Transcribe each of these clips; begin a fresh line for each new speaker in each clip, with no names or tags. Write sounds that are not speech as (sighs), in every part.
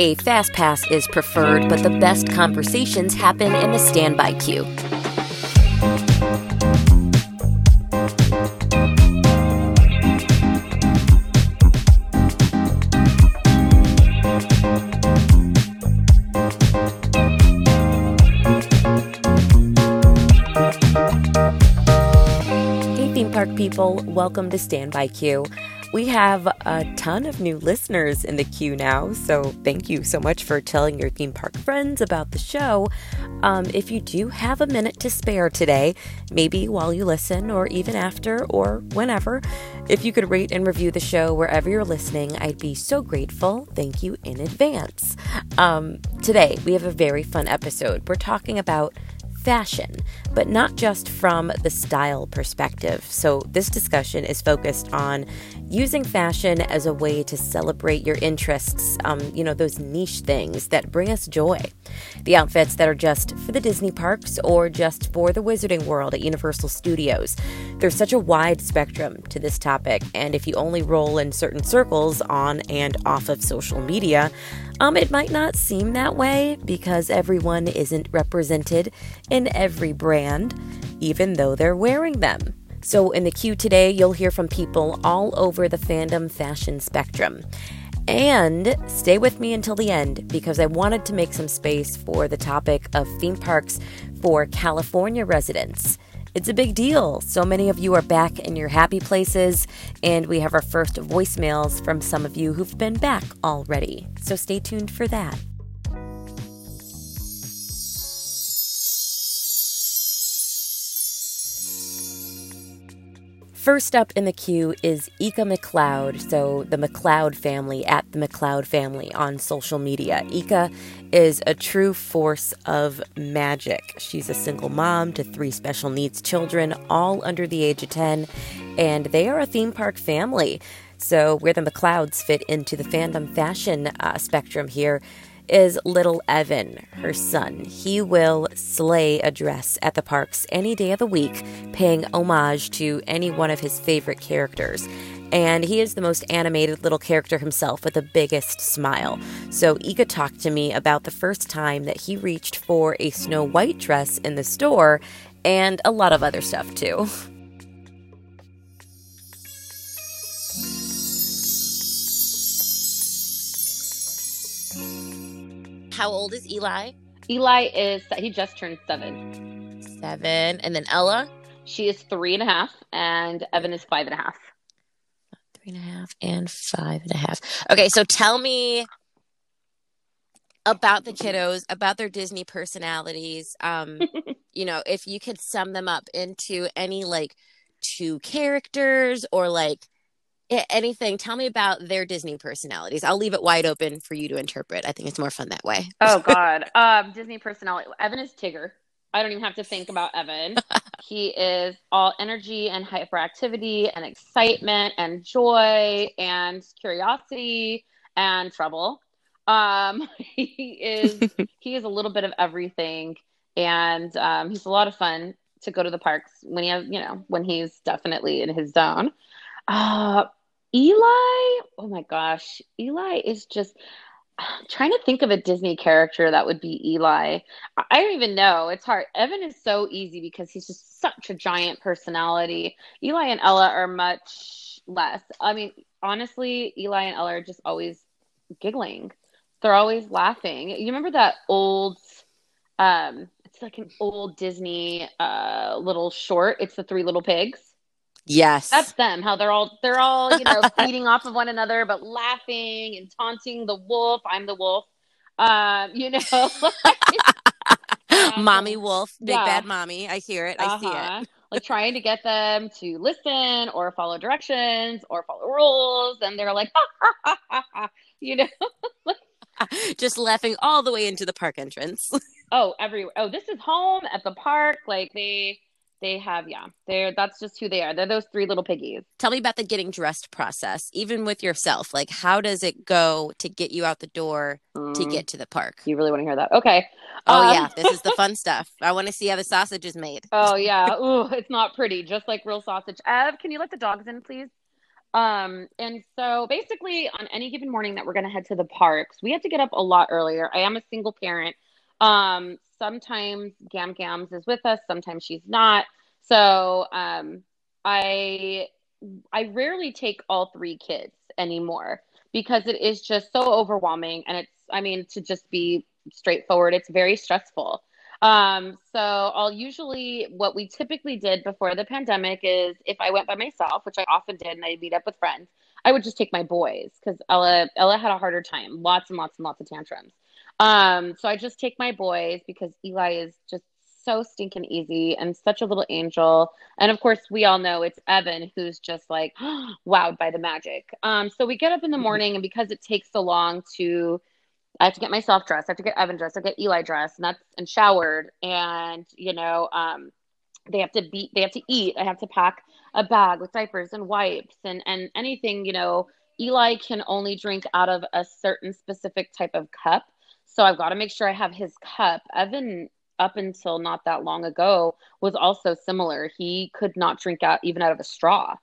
A fast pass is preferred, but the best conversations happen in the standby queue. Hey, theme park people, welcome to Standby Queue. We have a ton of new listeners in the queue now, so thank you so much for telling your theme park friends about the show. Um, if you do have a minute to spare today, maybe while you listen, or even after, or whenever, if you could rate and review the show wherever you're listening, I'd be so grateful. Thank you in advance. Um, today, we have a very fun episode. We're talking about fashion, but not just from the style perspective. So, this discussion is focused on using fashion as a way to celebrate your interests, um, you know, those niche things that bring us joy. The outfits that are just for the Disney parks or just for the Wizarding World at Universal Studios. There's such a wide spectrum to this topic, and if you only roll in certain circles on and off of social media, um, it might not seem that way because everyone isn't represented in every brand, even though they're wearing them. So, in the queue today, you'll hear from people all over the fandom fashion spectrum. And stay with me until the end because I wanted to make some space for the topic of theme parks for California residents. It's a big deal. So many of you are back in your happy places, and we have our first voicemails from some of you who've been back already. So stay tuned for that. First up in the queue is Ika McLeod, so the McLeod family at the McLeod family on social media. Ika is a true force of magic. She's a single mom to three special needs children, all under the age of 10, and they are a theme park family. So, where the McLeods fit into the fandom fashion uh, spectrum here is little Evan, her son. He will slay a dress at the parks any day of the week, paying homage to any one of his favorite characters. And he is the most animated little character himself with the biggest smile. So, Ika talked to me about the first time that he reached for a Snow White dress in the store and a lot of other stuff too. (laughs) How old is Eli?
Eli is he just turned seven.
Seven. And then Ella?
She is three and a half, and Evan is five and a half.
Three and a half and five and a half. Okay, so tell me about the kiddos, about their Disney personalities. Um, (laughs) you know, if you could sum them up into any like two characters or like anything. Tell me about their disney personalities. I'll leave it wide open for you to interpret. I think it's more fun that way.
Oh (laughs) god. Um disney personality evan is tigger. I don't even have to think about evan. (laughs) He is all energy and hyperactivity and excitement and joy and curiosity and trouble. Um (laughs) he is he is a little bit of everything and um he's a lot of fun to go to the parks when he has you know when he's definitely in his zone. Uh, Eli, oh my gosh, Eli is just I'm trying to think of a Disney character that would be Eli. I don't even know. It's hard. Evan is so easy because he's just such a giant personality. Eli and Ella are much less. I mean, honestly, Eli and Ella are just always giggling. They're always laughing. You remember that old um it's like an old Disney uh little short. It's the three little pigs.
Yes.
That's them. How they're all they're all, you know, (laughs) feeding off of one another but laughing and taunting the wolf. I'm the wolf. Um, you know. (laughs)
mommy wolf, big yeah. bad mommy. I hear it. I uh-huh. see it.
Uh-huh. like trying to get them to listen or follow directions or follow rules and they're like you know (laughs)
just laughing all the way into the park entrance
oh everywhere oh this is home at the park like they they have yeah they're that's just who they are. They're those three little piggies.
Tell me about the getting dressed process even with yourself. Like how does it go to get you out the door mm. to get to the park?
You really want to hear that. Okay
oh um, yeah this is the (laughs) fun stuff. I want to see how the sausage is made.
Oh yeah. Ooh, it's not pretty just like real sausage. Ev can you let the dogs in please? Um, and so basically, on any given morning that we're going to head to the parks, we have to get up a lot earlier. I am a single parent. Um, sometimes Gam Gams is with us, sometimes she's not. So um, I I rarely take all three kids anymore because it is just so overwhelming, and it's I mean to just be straightforward, it's very stressful. Um, so I'll usually what we typically did before the pandemic is if I went by myself, which I often did, and I meet up with friends, I would just take my boys because Ella Ella had a harder time, lots and lots and lots of tantrums. Um, so I just take my boys because Eli is just so stinking easy and such a little angel. And of course, we all know it's Evan who's just like (gasps) wowed by the magic. Um, so we get up in the mm-hmm. morning, and because it takes so long to I have to get myself dressed. I have to get Evan dressed. I get Eli dressed, and that's and showered, and you know, um, they have to be. They have to eat. I have to pack a bag with diapers and wipes and and anything. You know, Eli can only drink out of a certain specific type of cup, so I've got to make sure I have his cup. Evan, up until not that long ago, was also similar. He could not drink out even out of a straw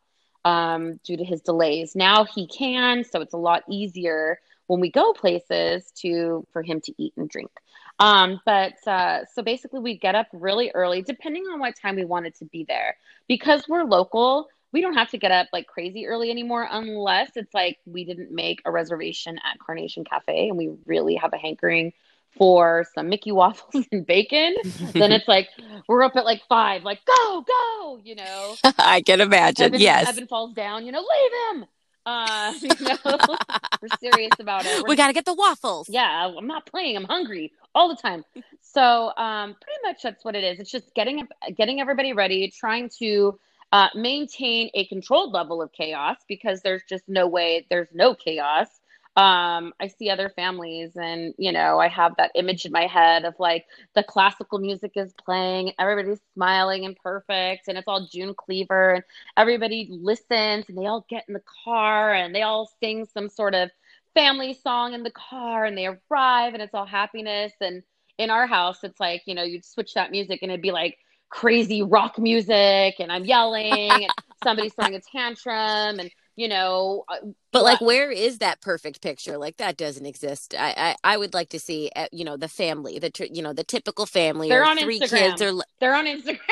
um, due to his delays. Now he can, so it's a lot easier when we go places to for him to eat and drink. Um, but uh, so basically, we get up really early, depending on what time we wanted to be there. Because we're local, we don't have to get up like crazy early anymore, unless it's like we didn't make a reservation at Carnation Cafe and we really have a hankering for some Mickey waffles (laughs) and bacon. then it's like we're up at like five, like go, go, you know. (laughs)
I can imagine.
Evan,
yes.
Evan falls down, you know, leave him. Uh, (laughs) you know, we're serious about it. We're,
we got to get the waffles.
Yeah, I'm not playing. I'm hungry all the time. So, um, pretty much that's what it is. It's just getting getting everybody ready, trying to uh, maintain a controlled level of chaos because there's just no way there's no chaos um, I see other families, and you know, I have that image in my head of like the classical music is playing, everybody's smiling and perfect, and it's all June Cleaver, and everybody listens, and they all get in the car, and they all sing some sort of family song in the car, and they arrive, and it's all happiness. And in our house, it's like you know, you'd switch that music, and it'd be like crazy rock music, and I'm yelling, and (laughs) somebody's throwing a tantrum, and you know uh,
but like where is that perfect picture? Like that doesn't exist. I i, I would like to see uh, you know the family the you know the typical family
they're on
three
instagram.
kids or
they're on instagram. (laughs)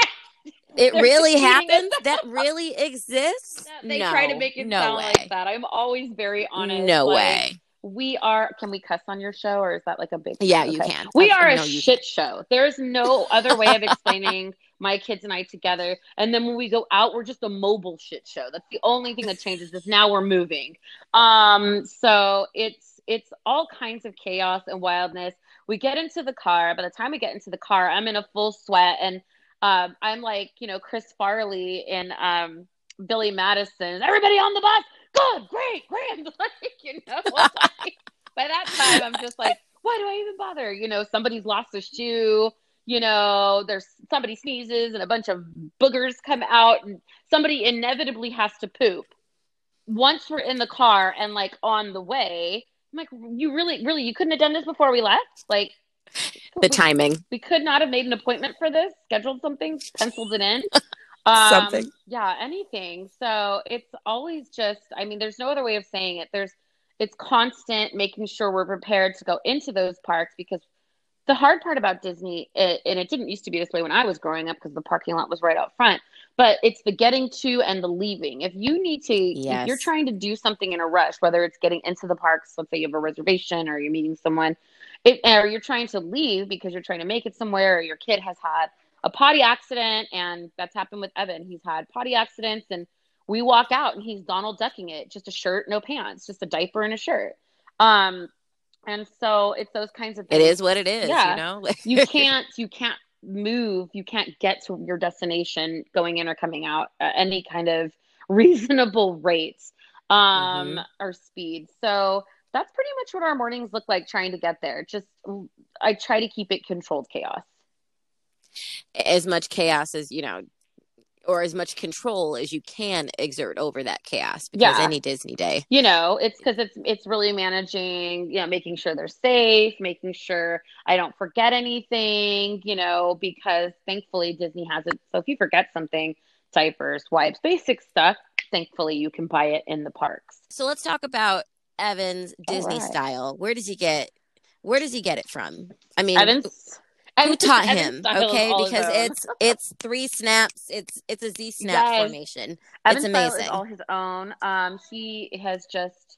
It really happens? (laughs) That really exists?
They
no,
try to make it
no
sound
way.
like that. I'm always very honest
no
like,
way
we are can we cuss on your show or is that like a big
yeah you can
we are a shit can. show there's no other way of (laughs) explaining my kids and I together. And then when we go out, we're just a mobile shit show. That's the only thing that changes is now we're moving. Um, so it's it's all kinds of chaos and wildness. We get into the car. By the time we get into the car, I'm in a full sweat and um, I'm like, you know, Chris Farley in um, Billy Madison. Everybody on the bus, good, great, grand. Like, you know, like, by that time, I'm just like, why do I even bother? You know, somebody's lost a shoe you know, there's somebody sneezes and a bunch of boogers come out and somebody inevitably has to poop. Once we're in the car and like on the way, I'm like, you really, really, you couldn't have done this before we left? Like,
the timing.
We could not have made an appointment for this, scheduled something, penciled it in. (laughs) Um,
something.
Yeah, anything. So it's always just, I mean, there's no other way of saying it. There's, it's constant making sure we're prepared to go into those parks because the hard part about Disney, it, and it didn't used to be this way when I was growing up because the parking lot was right out front, but it's the getting to and the leaving. If you need to, yes. if you're trying to do something in a rush, whether it's getting into the parks, let's say you have a reservation or you're meeting someone, it, or you're trying to leave because you're trying to make it somewhere, or your kid has had a potty accident, and that's happened with Evan. He's had potty accidents, and we walk out and he's Donald ducking it, just a shirt, no pants, just a diaper and a shirt. Um, and so it's those kinds of
things. It is what it is, yeah. you know. (laughs)
you can't you can't move, you can't get to your destination going in or coming out at any kind of (laughs) reasonable rates um mm-hmm. or speed. So that's pretty much what our mornings look like trying to get there. Just I try to keep it controlled chaos.
As much chaos as, you know, or as much control as you can exert over that chaos because yeah. any disney day
you know it's because it's it's really managing you know making sure they're safe making sure i don't forget anything you know because thankfully disney has it so if you forget something diapers wipes basic stuff thankfully you can buy it in the parks.
So let's talk about Evan's Disney
right.
style. Where does he get where does he get it from? I mean,
Evans
who taught him? Okay, because it's it's three snaps. It's it's a Z snap
Yes.
formation.
Evan's
it's
style is
amazing.
all his own. Um, he has just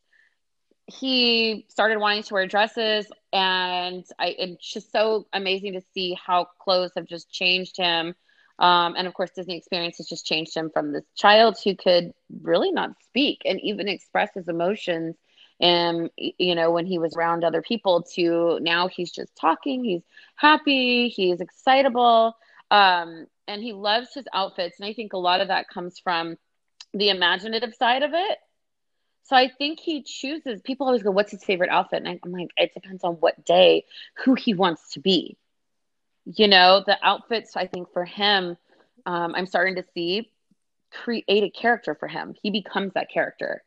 he started wanting to wear dresses, and I it's just so amazing to see how clothes have just changed him. Um, and of course, Disney Experience has just changed him from this child who could really not speak and even express his emotions. And you know, when he was around other people, to now he's just talking. He's happy. He's excitable. Um, and he loves his outfits. And I think a lot of that comes from the imaginative side of it. So I think he chooses. People always go, "What's his favorite outfit?" And I'm like, it depends on what day, who he wants to be. You know, the outfits. I think for him, um, I'm starting to see create a character for him. He becomes that character,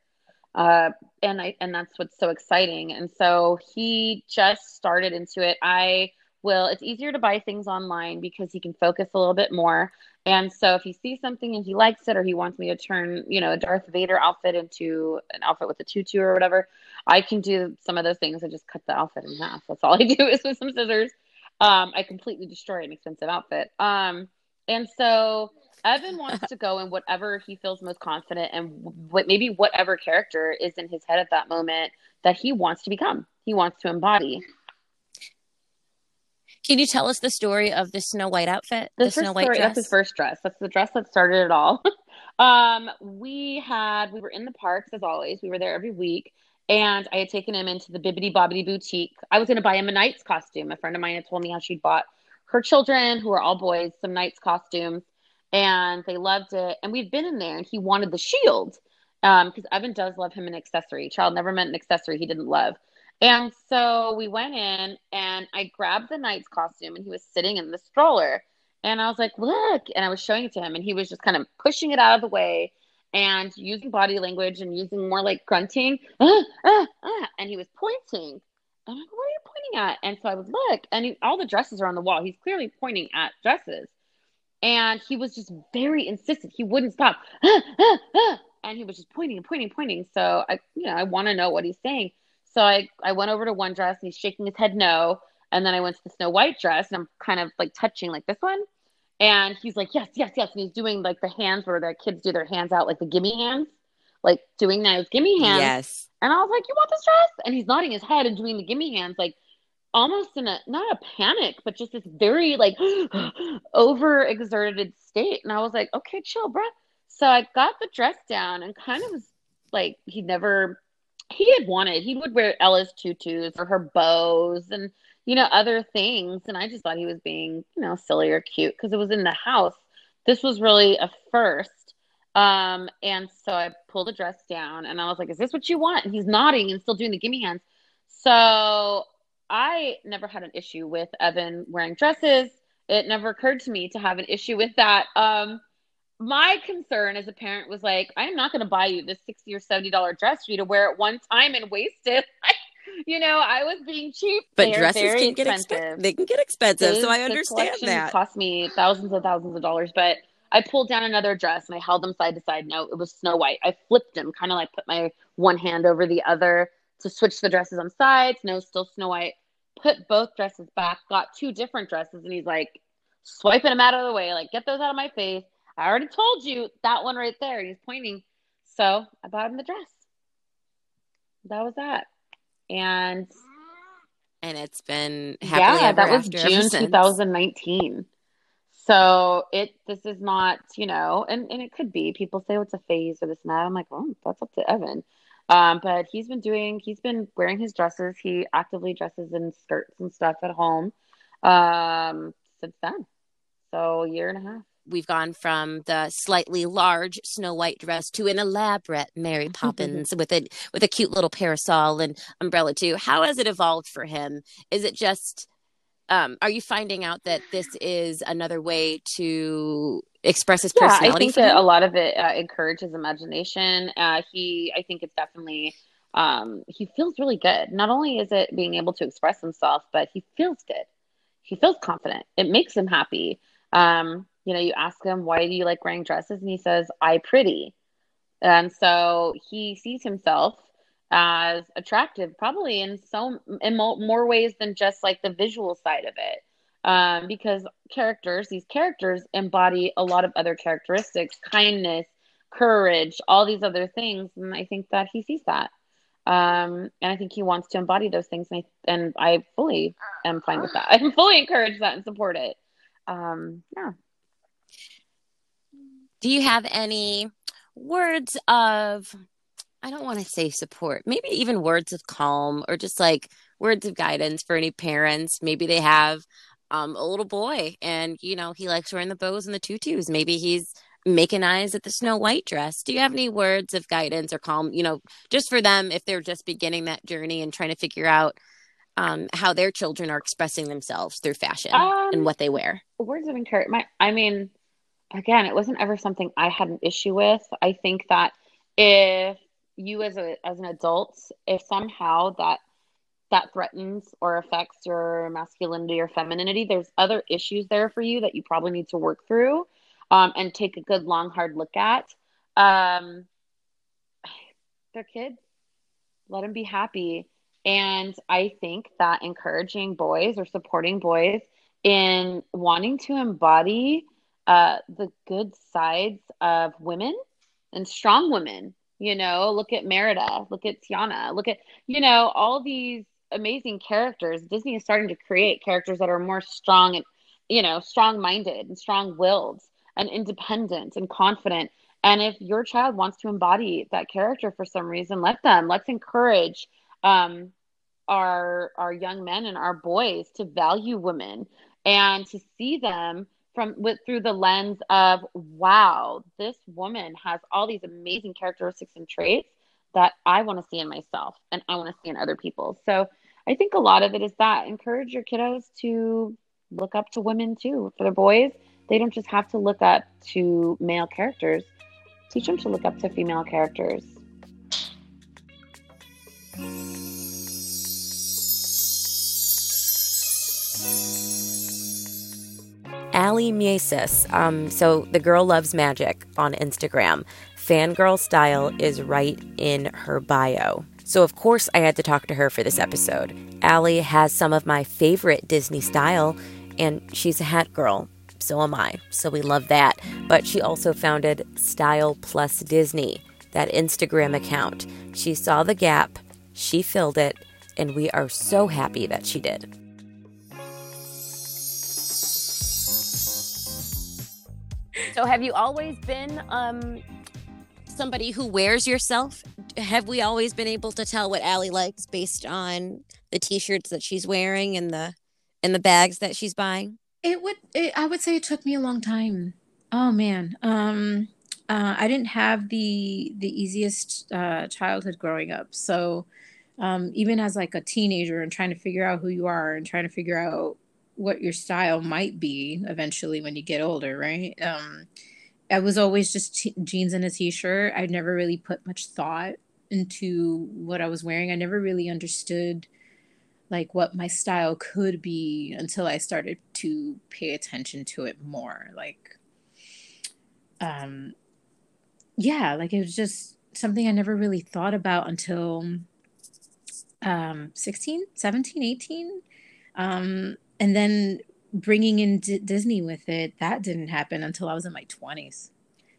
uh, and I and that's what's so exciting. And so he just started into it. I will. It's easier to buy things online because he can focus a little bit more. And so if he sees something and he likes it, or he wants me to turn, you know, a Darth Vader outfit into an outfit with a tutu or whatever, I can do some of those things. I just cut the outfit in half. That's all I (laughs) do is with some scissors. Um, I completely destroy an expensive outfit. Um, and so Evan wants to go in whatever he feels most confident and what maybe whatever character is in his head at that moment that he wants to become. He wants to embody.
Can you tell us the story of the Snow White outfit?
The
the Snow White
story,
dress.
that's his first dress. That's the dress that started it all. (laughs) um, we had we were in the parks as always. We were there every week, and I had taken him into the Bibbidi Bobbidi Boutique. I was going to buy him a knight's costume. A friend of mine had told me how she'd bought her children, who are all boys, some knight's costumes, and they loved it. And we'd been in there, and he wanted the shield because Evan does love him an accessory. Child never meant an accessory he didn't love. And so we went in and I grabbed the knight's costume and he was sitting in the stroller. And I was like, look. And I was showing it to him and he was just kind of pushing it out of the way and using body language and using more like grunting. "Ah, ah, ah," and he was pointing. I'm like, what are you pointing at? And so I would look and he, all the dresses are on the wall. He's clearly pointing at dresses. And he was just very insistent. He wouldn't stop. "Ah, ah, ah," and he was just pointing and pointing and pointing. So I, you know, I want to know what he's saying. So I, I went over to one dress and he's shaking his head no. And then I went to the Snow White dress and I'm kind of like touching like this one. And he's like, yes, yes, yes. And he's doing like the hands where the kids do their hands out, like the gimme hands, like doing those gimme hands.
Yes.
And I was like, you want this dress? And he's nodding his head and doing the gimme hands, like almost in a, not a panic, but just this very like (gasps) overexerted state. And I was like, okay, chill, bruh. So I got the dress down and kind of was like, he never, he had wanted, he would wear Ella's tutus or her bows and, you know, other things. And I just thought he was being, you know, silly or cute because it was in the house. This was really a first. Um, and so I pulled the dress down and I was like, is this what you want? And he's nodding and still doing the gimme hands. So I never had an issue with Evan wearing dresses. It never occurred to me to have an issue with that. Um, my concern as a parent was like, I'm not going to buy you this sixty or seventy dollar dress for you to wear it one time and waste it. (laughs) you know, I was being cheap.
But
They
dresses can get
expensive.
They can get expensive, so I understand that.
Cost me thousands and thousands of dollars, but I pulled down another dress and I held them side to side. No, it was Snow White. I flipped them, kind of like put my one hand over the other to switch the dresses on sides. No, still Snow White. Put both dresses back. Got two different dresses, and he's like swiping them out of the way, like get those out of my face. I already told you that one right there. He's pointing. So I bought him the dress. That was that. And
and it's been happily
yeah, that was June
since.
2019. So it this is not, you know, and, and it could be. People say oh, it's a phase or this and that. I'm like, oh, that's up to Evan. Um, but he's been doing he's been wearing his dresses. He actively dresses in skirts and stuff at home um since then. So a year and a half.
We've gone from the slightly large Snow White dress to an elaborate Mary (laughs) Poppins with a with a cute little parasol and umbrella too. How has it evolved for him? Is it just um, are you finding out that this is another way to express his personality?
yeah, I think that a lot of it uh, encourages imagination. Uh, he, I think it's definitely, um, he feels really good. Not only is it being able to express himself, but he feels good. He feels confident. It makes him happy. Um, you know, you ask him, why do you like wearing dresses? And he says, I pretty. And so he sees himself as attractive, probably in so in more ways than just like the visual side of it. Um, because characters, these characters embody a lot of other characteristics, kindness, courage, all these other things, and I think that he sees that. Um, and I think he wants to embody those things, and I, and I fully am fine with that. (laughs) I'm fully encourage that and support it. Um, yeah.
Do you have any words of I don't want to say support, maybe even words of calm or just like words of guidance for any parents. Maybe they have um, a little boy and, you know, he likes wearing the bows and the tutus. Maybe he's making eyes at the Snow White dress. Do you have any words of guidance or calm, you know, just for them if they're just beginning that journey and trying to figure out um, how their children are expressing themselves through fashion um, and what they wear?
Words of encouragement. I mean, again, it wasn't ever something I had an issue with. I think that if you as a as an adult, if somehow that that threatens or affects your masculinity or femininity, there's other issues there for you that you probably need to work through um, and take a good long hard look at. Um, they're kids. Let them be happy. And I think that encouraging boys or supporting boys in wanting to embody uh, the good sides of women and strong women. You know, look at Merida, look at Tiana, look at, you know, all these amazing characters. Disney is starting to create characters that are more strong and, you know, strong minded and strong willed and independent and confident. And if your child wants to embody that character for some reason, let them. Let's encourage um, our our young men and our boys to value women and to see them from with through the lens of wow this woman has all these amazing characteristics and traits that i want to see in myself and i want to see in other people. So i think a lot of it is that. Encourage your kiddos to look up to women too. For the boys they don't just have to look up to male characters. Teach them to look up to female characters
Ali Miesis. Um, so the girl loves magic on Instagram. Fangirl style is right in her bio. So, of course, I had to talk to her for this episode. Ali has some of my favorite Disney style, and she's a hat girl. So am I. So we love that. But she also founded Style Plus Disney, that Instagram account. She saw the gap, she filled it, and we are so happy that she did. So, have you always been um, somebody who wears yourself? Have we always been able to tell what Ali likes based on the T-shirts that she's wearing and the and the bags that she's buying?
It would. It, I would say it took me a long time. Oh man. Um, uh, I didn't have the the easiest uh, childhood growing up, so um, even as like a teenager and trying to figure out who you are and trying to figure out what your style might be eventually when you get older, right? Um, I was always just t- jeans and a t-shirt. I never really put much thought into what I was wearing. I never really understood like what my style could be until I started to pay attention to it more. Like um yeah, like it was just something I never really thought about until um 16, 17, 18. Um and then bringing in D- Disney with it, that didn't happen until I was in my 20s.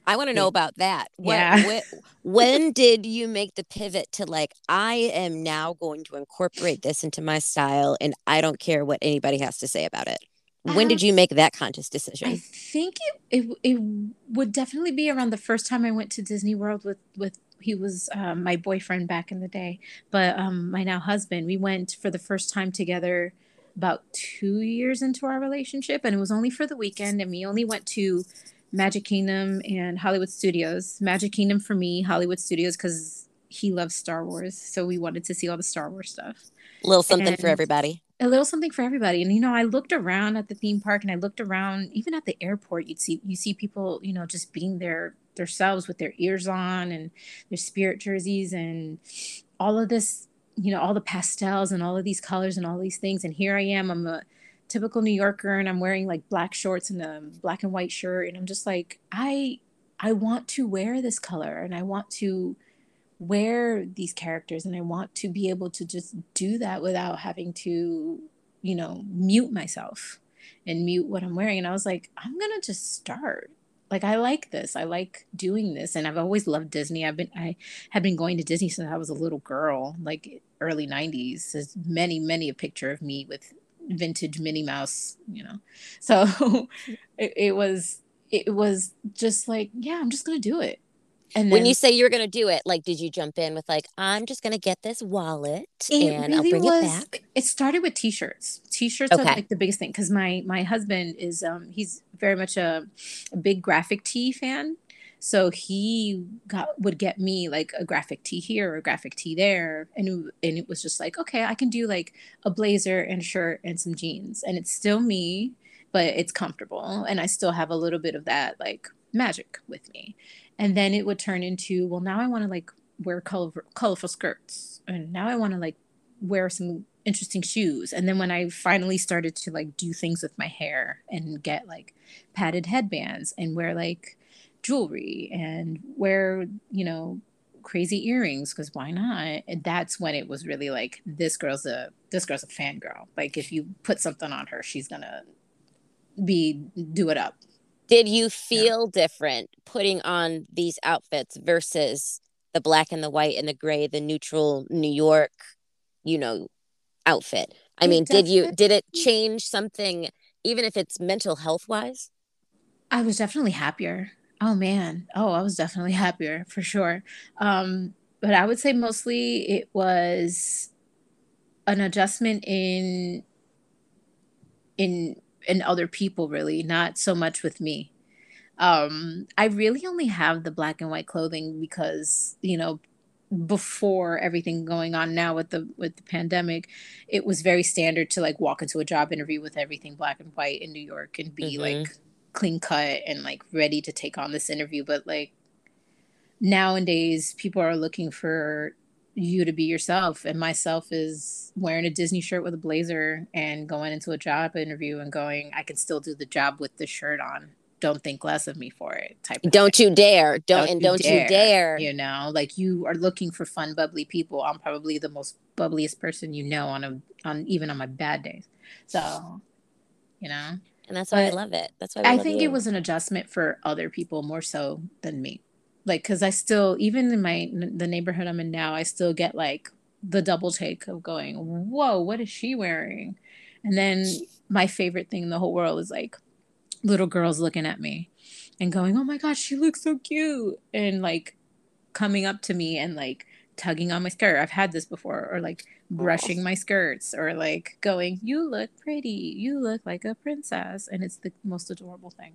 I want to know about that. What, yeah. What, when did you make the pivot to like, I am now going to incorporate this into my style and I don't care what anybody has to say about it? When um, did you make that conscious decision?
I think it, it, it would definitely be around the first time I went to Disney World with, with he was um, my boyfriend back in the day, but um, my now husband. We went for the first time together about two years into our relationship, and it was only for the weekend, and we only went to Magic Kingdom and Hollywood Studios. Magic Kingdom for me, Hollywood Studios because he loves Star Wars, so we wanted to see all the Star Wars stuff.
A little something and for everybody.
A little something for everybody. And you know, I looked around at the theme park and I looked around even at the airport, you'd see you see people, you know, just being their themselves with their ears on and their spirit jerseys and all of this you know all the pastels and all of these colors and all these things and here i am i'm a typical new yorker and i'm wearing like black shorts and a black and white shirt and i'm just like i I want to wear this color and I want to wear these characters and I want to be able to just do that without having to, you know, mute myself and mute what I'm wearing. And I was like, I'm to just start. Like I like this. I like doing this and I've always loved Disney. I've been I have been going to Disney since I was a little girl, like early 90s. There's many many a picture of me with vintage Minnie Mouse, you know. (laughs) So it, it was it was just like, yeah, I'm just going to do it.
And when you say you were going to do it, like, did you jump in with like, I'm just going to get this wallet and really I'll bring was, it back?
It started with t-shirts. T-shirts okay. are like the biggest thing because my my husband is um he's very much a, a big graphic tee fan. So he got would get me like a graphic tee here or a graphic tee there, and and it was just like okay, I can do like a blazer and a shirt and some jeans, and it's still me, but it's comfortable, and I still have a little bit of that like magic with me. And then it would turn into well now i want to like wear colorful, colorful skirts and now i want to like wear some interesting shoes. And then when i finally started to like do things with my hair and get like padded headbands and wear like jewelry and wear you know crazy earrings because why not and that's when it was really like this girl's a this girl's a fangirl like if you put something on her she's gonna be do it up
did you feel yeah. different putting on these outfits versus the black and the white and the gray, the neutral New York, you know, outfit? I mean, did you did it change something even if it's mental health wise?
I was definitely happier. Oh man. Oh, I was definitely (laughs) happier for sure. Um but I would say mostly it was an adjustment in in in other people really not so much with me um i really only have the black and white clothing because you know before everything going on now with the with the pandemic it was very standard to like walk into a job interview with everything black and white in new york and be mm-hmm. like clean cut and like ready to take on this interview but like nowadays people are looking for you to be yourself and myself is wearing a disney shirt with a blazer and going into a job interview and going i can still do the job with the shirt on. Don't think less of me for it type
don't thing. you dare. Don't, don't and don't dare, you dare.
you know? Like you are looking for fun bubbly people. I'm probably the most bubbliest person you know on a on even on my bad days. So you know
and that's why but i love it. That's why
i think you. it was an adjustment for other people more so than me. Like because i still even in my the neighborhood i'm in now i still get like the double take of going whoa what is she wearing? And then my favorite thing in the whole world is like little girls looking at me and going oh my gosh she looks so cute. And like coming up to me and like tugging on my skirt. I've had this before or like brushing my skirts or like going you look pretty. You look like a princess. And it's the most adorable thing.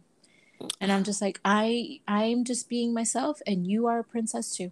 And i'm just like i i'm just being myself and you are a princess too.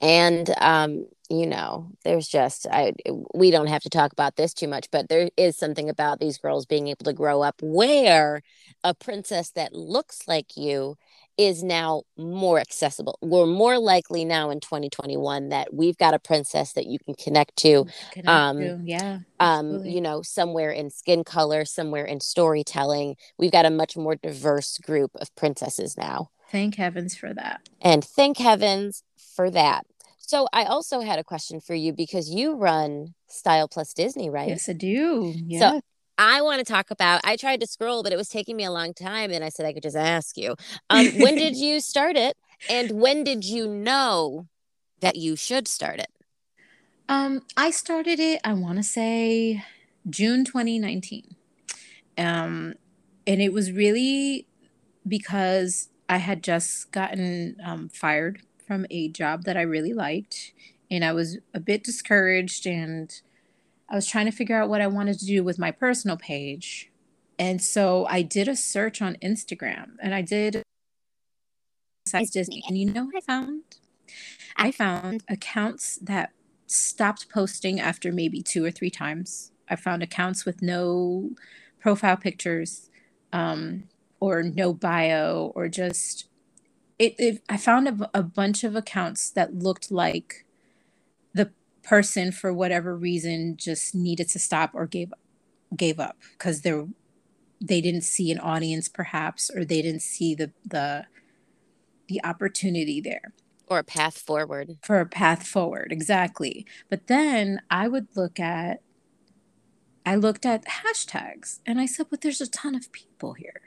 And um you know there's just i we don't have to talk about this too much but there is something about these girls being able to grow up where a princess that looks like you is now more accessible. We're more likely now in 2021 that we've got a princess that you can connect to.
Connect um, to. Yeah.
Um, you know, somewhere in skin color, somewhere in storytelling. We've got a much more diverse group of princesses now.
Thank heavens for that.
And thank heavens for that. So I also had a question for you because you run Style Plus Disney, right?
Yes, I do. Yeah.
So I want to talk about. I tried to scroll, but it was taking me a long time, and I said I could just ask you. Um, when did (laughs) you start it, and when did you know that you should start it?
Um, I started it. I want to say June 2019, um, and it was really because I had just gotten um, fired from a job that I really liked, and I was a bit discouraged and I was trying to figure out what I wanted to do with my personal page. And so I did a search on Instagram and I did besides Disney. And you know what I found? I found accounts that stopped posting after maybe two or three times. I found accounts with no profile pictures um, or no bio or just it, it I found a, a bunch of accounts that looked like person for whatever reason just needed to stop or gave gave up because there they didn't see an audience perhaps or they didn't see the the the opportunity there.
Or a path forward.
For a path forward exactly. But then i would look at i looked at hashtags and i said but there's a ton of people here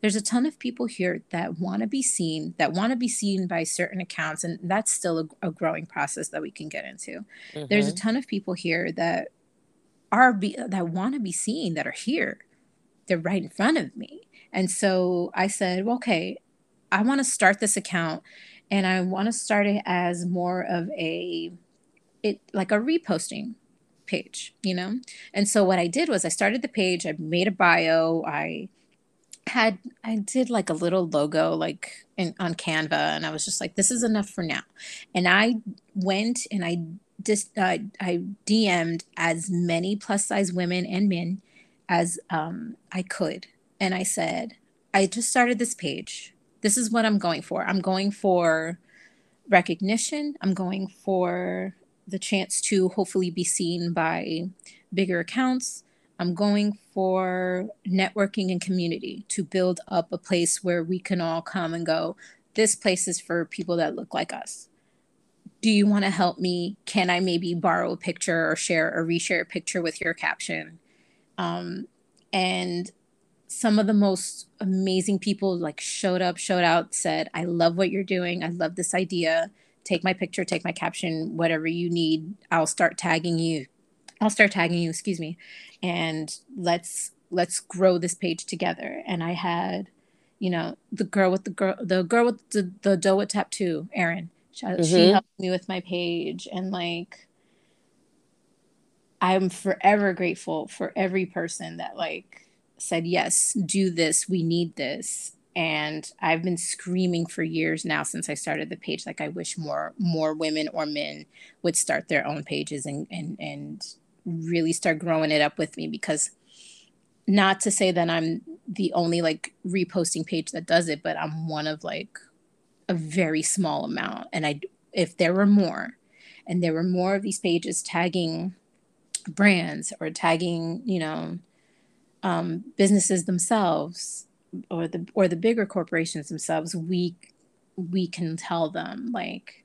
there's a ton of people here that want to be seen that want to be seen by certain accounts and that's still a, a growing process that we can get into mm-hmm. there's a mm-hmm. ton of people here that are be, that want to be seen that are here they're right in front of me and so i said well, okay i want to start this account and i want to start it as more of a it like a reposting page you know and so what i did was i started the page i made a bio i had I did like a little logo like in, on Canva, and I was just like, this is enough for now. And I went and I just uh, I DM'd as many plus size women and men as um, I could, and I said, I just started this page. This is what I'm going for. I'm going for recognition. I'm going for the chance to hopefully be seen by bigger accounts. I'm going for networking and community to build up a place where we can all come and go, this place is for people that look like us. Do you want to help me? Can I maybe borrow a picture or share or reshare a picture with your caption? Um, and some of the most amazing people like showed up, showed out, said, I love what you're doing. I love this idea. Take my picture, take my caption, whatever you need. I'll start tagging you I'll start tagging you, excuse me, and let's let's grow this page together. And I had, you know, the girl with the girl, the girl with the the dough with tattoo, Erin. She, mm-hmm. she helped me with my page, and like, I'm forever grateful for every person that like said yes, do this, we need this. And I've been screaming for years now since I started the page. Like I wish more more women or men would start their own pages and and and really start growing it up with me because not to say that I'm the only like reposting page that does it, but I'm one of like a very small amount. And I, if there were more, and there were more of these pages tagging brands or tagging, you know, um, businesses themselves or the or the bigger corporations themselves, we we can tell them like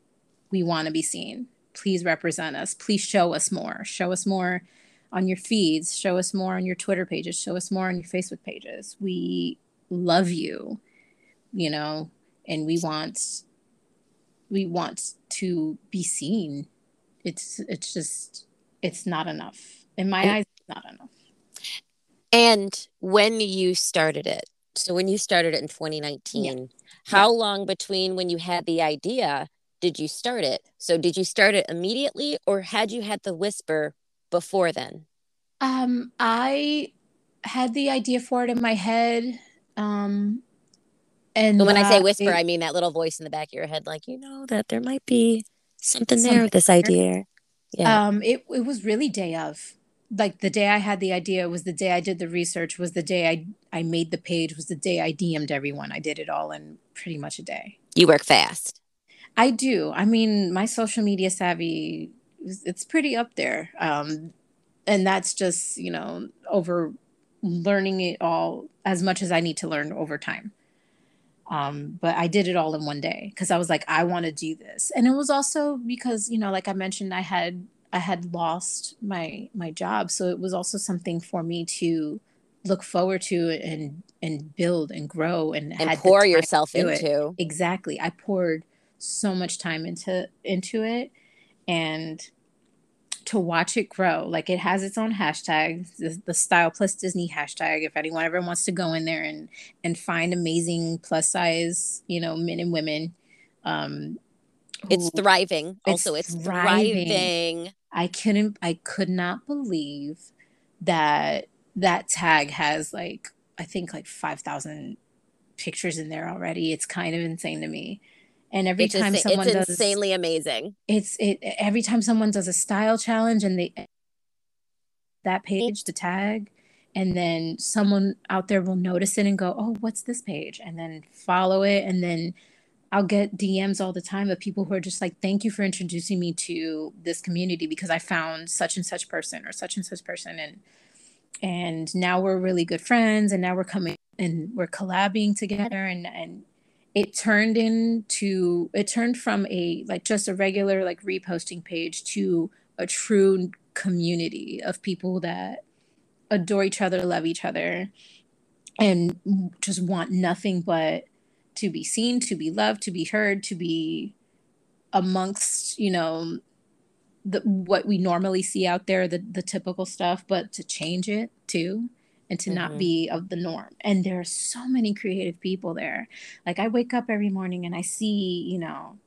we want to be seen please represent us. Please show us more. Show us more on your feeds. Show us more on your Twitter pages. Show us more on your Facebook pages. We love you, you know, and we want we want to be seen. It's it's just it's not enough. In my eyes, it's not enough.
And when you started it, so when you started it in 2019, yeah. how yeah. long between when you had the idea did you start it? So did you start it immediately or had you had the whisper before then?
Um, I had the idea for it in my head. Um, and
but when uh, I say whisper, it, I mean that little voice in the back of your head, like, you know, that there might be something, something there with this idea.
Yeah. Um, it, it was really day of like the day I had the idea was the day I did the research was the day I I made the page was the day I DM'd everyone. I did it all in pretty much a day.
You work fast.
I do. I mean, my social media savvy it's pretty up there. Um, and that's just, you know, over learning it all as much as I need to learn over time. Um, but I did it all in one day because I was like, I want to do this. And it was also because, you know, like I mentioned, I had I had lost my my job. So it was also something for me to look forward to and and build and grow and,
and pour yourself into. It.
Exactly. I poured so much time into into it and to watch it grow. Like it has its own hashtag the, the, style plus disney hashtag. If anyone ever wants to go in there and and find amazing plus size you know men and women um
it's thriving. It's also it's thriving. thriving.
I couldn't i could not believe that that tag has like i think like 5000 pictures in there already. It's kind of insane to me and every
it's
time someone
it's
does
insanely amazing
it's it every time someone does a style challenge and they that page to tag and then someone out there will notice it and go oh what's this page and then follow it and then I'll get DMs all the time of people who are just like, thank you for introducing me to this community because I found such and such person or such and such person. And and now we're really good friends and now we're coming and we're collabing together and and it turned into it turned from a like just a regular like reposting page to a true community of people that adore each other love each other and just want nothing but to be seen to be loved to be heard to be amongst you know the what we normally see out there the the typical stuff but to change it too and to mm-hmm. not be of the norm. And there are so many creative people there. Like I wake up every morning and I see, you know,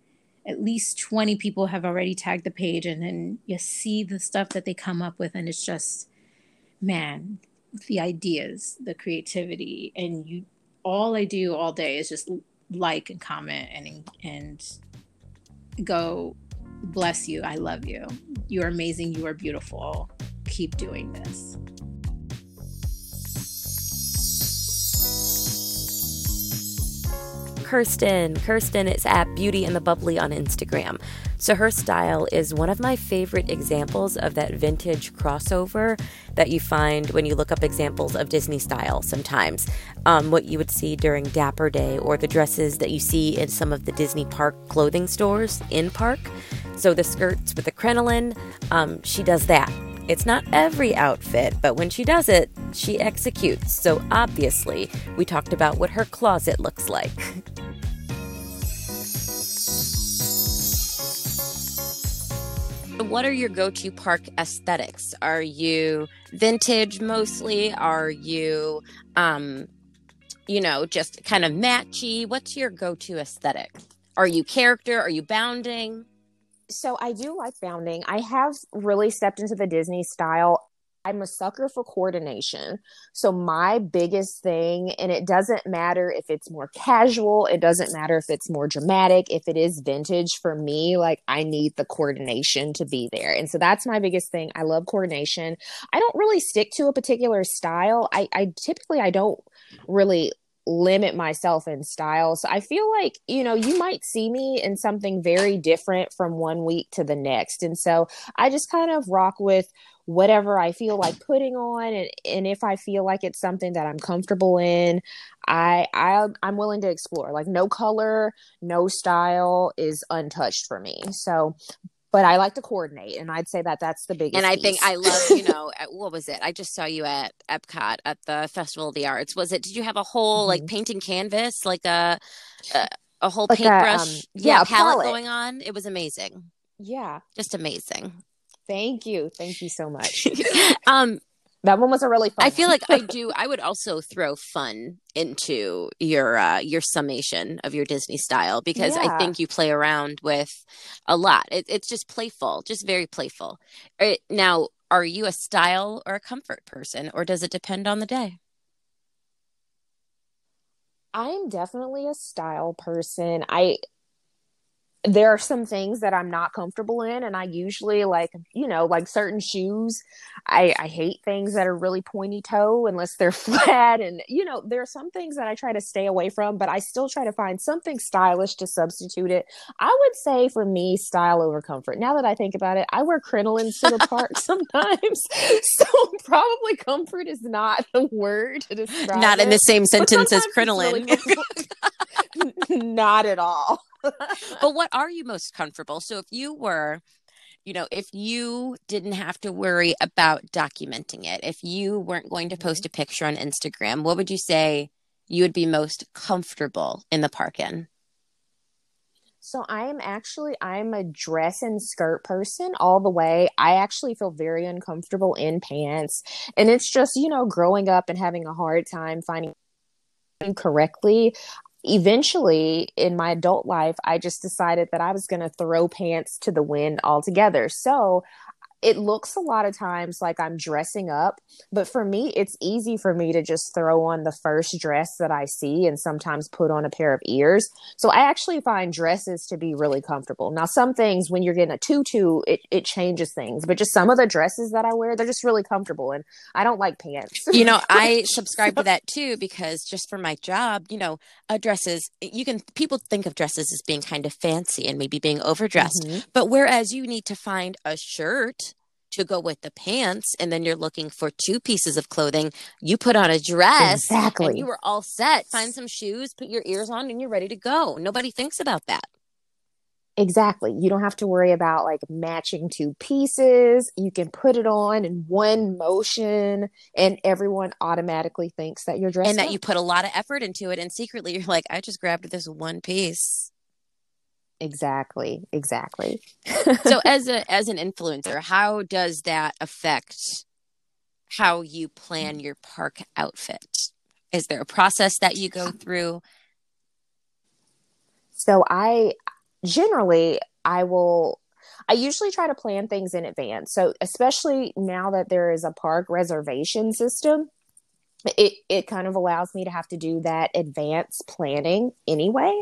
at least 20 people have already tagged the page and then you see the stuff that they come up with and it's just man, the ideas, the creativity and you all I do all day is just like and comment and and go bless you. I love you. You're amazing. You are beautiful. Keep doing this.
Kirsten. Kirsten is at Beauty and the Bubbly on Instagram. So her style is one of my favorite examples of that vintage crossover that you find when you look up examples of Disney style sometimes. Um, what you would see during Dapper Day or the dresses that you see in some of the Disney park clothing stores in park. So the skirts with the crinoline, um, she does that. It's not every outfit, but when she does it, she executes. So obviously, we talked about what her closet looks like. (laughs) What are your go to park aesthetics? Are you vintage mostly? Are you, um, you know, just kind of matchy? What's your go to aesthetic? Are you character? Are you bounding?
So I do like bounding. I have really stepped into the Disney style. I'm a sucker for coordination. So my biggest thing, and it doesn't matter if it's more casual, it doesn't matter if it's more dramatic, if it is vintage for me, like I need the coordination to be there. And so that's my biggest thing. I love coordination. I don't really stick to a particular style. I, I typically I don't really limit myself in style. So I feel like, you know, you might see me in something very different from one week to the next. And so I just kind of rock with whatever I feel like putting on and, and if I feel like it's something that I'm comfortable in, I I I'm willing to explore. Like no color, no style is untouched for me. So but I like to coordinate, and I'd say that that's the biggest.
And I
piece.
think I love, you (laughs) know, what was it? I just saw you at Epcot at the Festival of the Arts. Was it? Did you have a whole mm-hmm. like painting canvas, like a a, a whole like paintbrush, a, um, yeah, yeah palette, palette going on? It was amazing.
Yeah,
just amazing.
Thank you, thank you so much. (laughs)
um,
that one was a really fun.
I feel like I (laughs) do. I would also throw fun into your uh, your summation of your Disney style because yeah. I think you play around with a lot. It, it's just playful, just very playful. It, now, are you a style or a comfort person, or does it depend on the day?
I'm definitely a style person. I there are some things that I'm not comfortable in. And I usually like, you know, like certain shoes. I, I hate things that are really pointy toe unless they're (laughs) flat. And, you know, there are some things that I try to stay away from, but I still try to find something stylish to substitute it. I would say for me, style over comfort. Now that I think about it, I wear crinolines (laughs) to the park sometimes. (laughs) So probably comfort is not the word to describe
Not
it,
in the same sentence as crinoline.
Really (laughs) not at all (laughs)
but what are you most comfortable? So if you were, you know, if you didn't have to worry about documenting it, if you weren't going to post mm-hmm. a picture on Instagram, what would you say you would be most comfortable in the park in?
So I am actually I'm a dress and skirt person all the way. I actually feel very uncomfortable in pants. And it's just, you know, growing up and having a hard time finding correctly eventually in my adult life, I just decided that I was going to throw pants to the wind altogether. So it looks a lot of times like I'm dressing up, but for me, it's easy for me to just throw on the first dress that I see and sometimes put on a pair of ears. So I actually find dresses to be really comfortable. Now, some things when you're getting a tutu, it, it changes things, but just some of the dresses that I wear, they're just really comfortable and I don't like pants.
you know, (laughs) I subscribe to that too because just for my job, you know, uh, dresses, you can, people think of dresses as being kind of fancy and maybe being overdressed, mm-hmm. but whereas you need to find a shirt to go with the pants and then you're looking for two pieces of clothing you put on a dress
exactly
and you were all set find some shoes put your ears on and you're ready to go nobody thinks about that
Exactly. You don't have to worry about like matching two pieces. You can put it on in one motion and everyone automatically thinks that you're dressed
and that
up.
you put a lot of effort into it and secretly you're like I just grabbed this one piece.
Exactly. Exactly.
so (laughs) as a as an influencer, how does that affect how you plan your park outfit? Is there a process that you go through?
So I generally I will I usually try to plan things in advance. So especially now that there is a park reservation system, it it kind of allows me to have to do that advanced planning anyway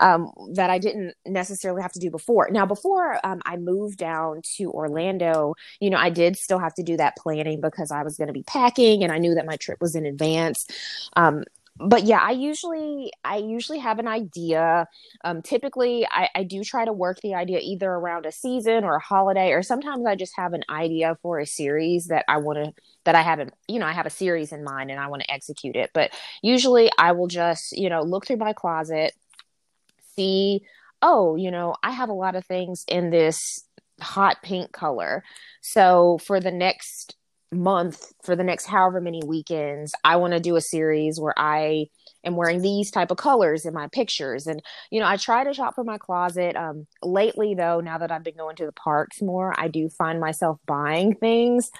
um, that I didn't necessarily have to do before. Now, before um, I moved down to Orlando, you know, I did still have to do that planning because I was going to be packing and I knew that my trip was in advance. Um, but yeah, I usually I usually have an idea. Um, typically, I, I do try to work the idea either around a season or a holiday, or sometimes I just have an idea for a series that I want to that I haven't you know I have a series in mind and I want to execute it. But usually, I will just you know look through my closet, see oh you know I have a lot of things in this hot pink color, so for the next month for the next however many weekends i want to do a series where i am wearing these type of colors in my pictures. And you know i try to shop for my closet. Um lately though now that i've been going to the parks more i do find myself buying things.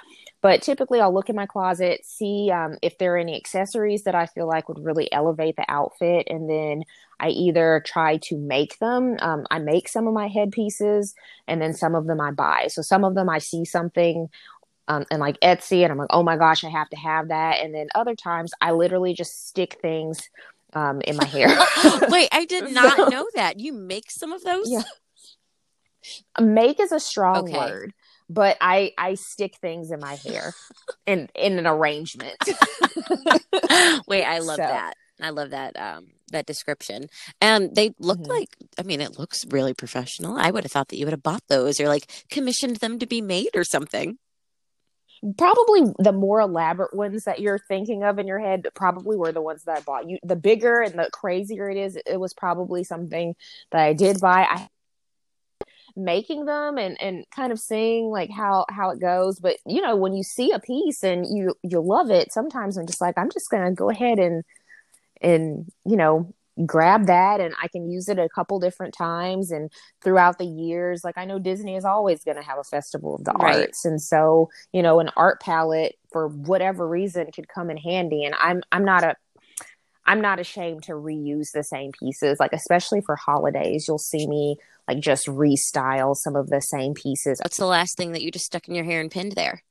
But typically i'll look in my closet see um, if there are any accessories that i feel like would really elevate the outfit. And then i either try to make them um, i make some of my headpieces and then some of them i buy. So some of them i see something um, and like Etsy, and I'm like, oh my gosh, I have to have that. And then other times, I literally just stick things um, in my hair. (laughs)
Wait, I did (laughs) not so, know that. You make some of those?
Yeah. Make is a strong okay. word, but I I stick things in my hair in in an arrangement. (laughs)
Wait, I love so. that. I love that um that description. And they look mm-hmm. like I mean, it looks really professional. I would have thought that you would have bought those or like commissioned them to be made or something
probably the more elaborate ones that you're thinking of in your head probably were the ones that I bought. You the bigger and the crazier it is, it was probably something that I did buy. I making them and and kind of seeing like how how it goes but you know when you see a piece and you you love it sometimes i'm just like i'm just gonna go ahead and and you know grab that and I can use it a couple different times and throughout the years. Like I know Disney is always going to have a festival of the right. arts. And so, you know, an art palette for whatever reason could come in handy. And I'm I'm not a I'm not ashamed to reuse the same pieces, like especially for holidays. You'll see me like just restyle some of the same pieces.
What's the last thing that you just stuck in your hair and pinned there?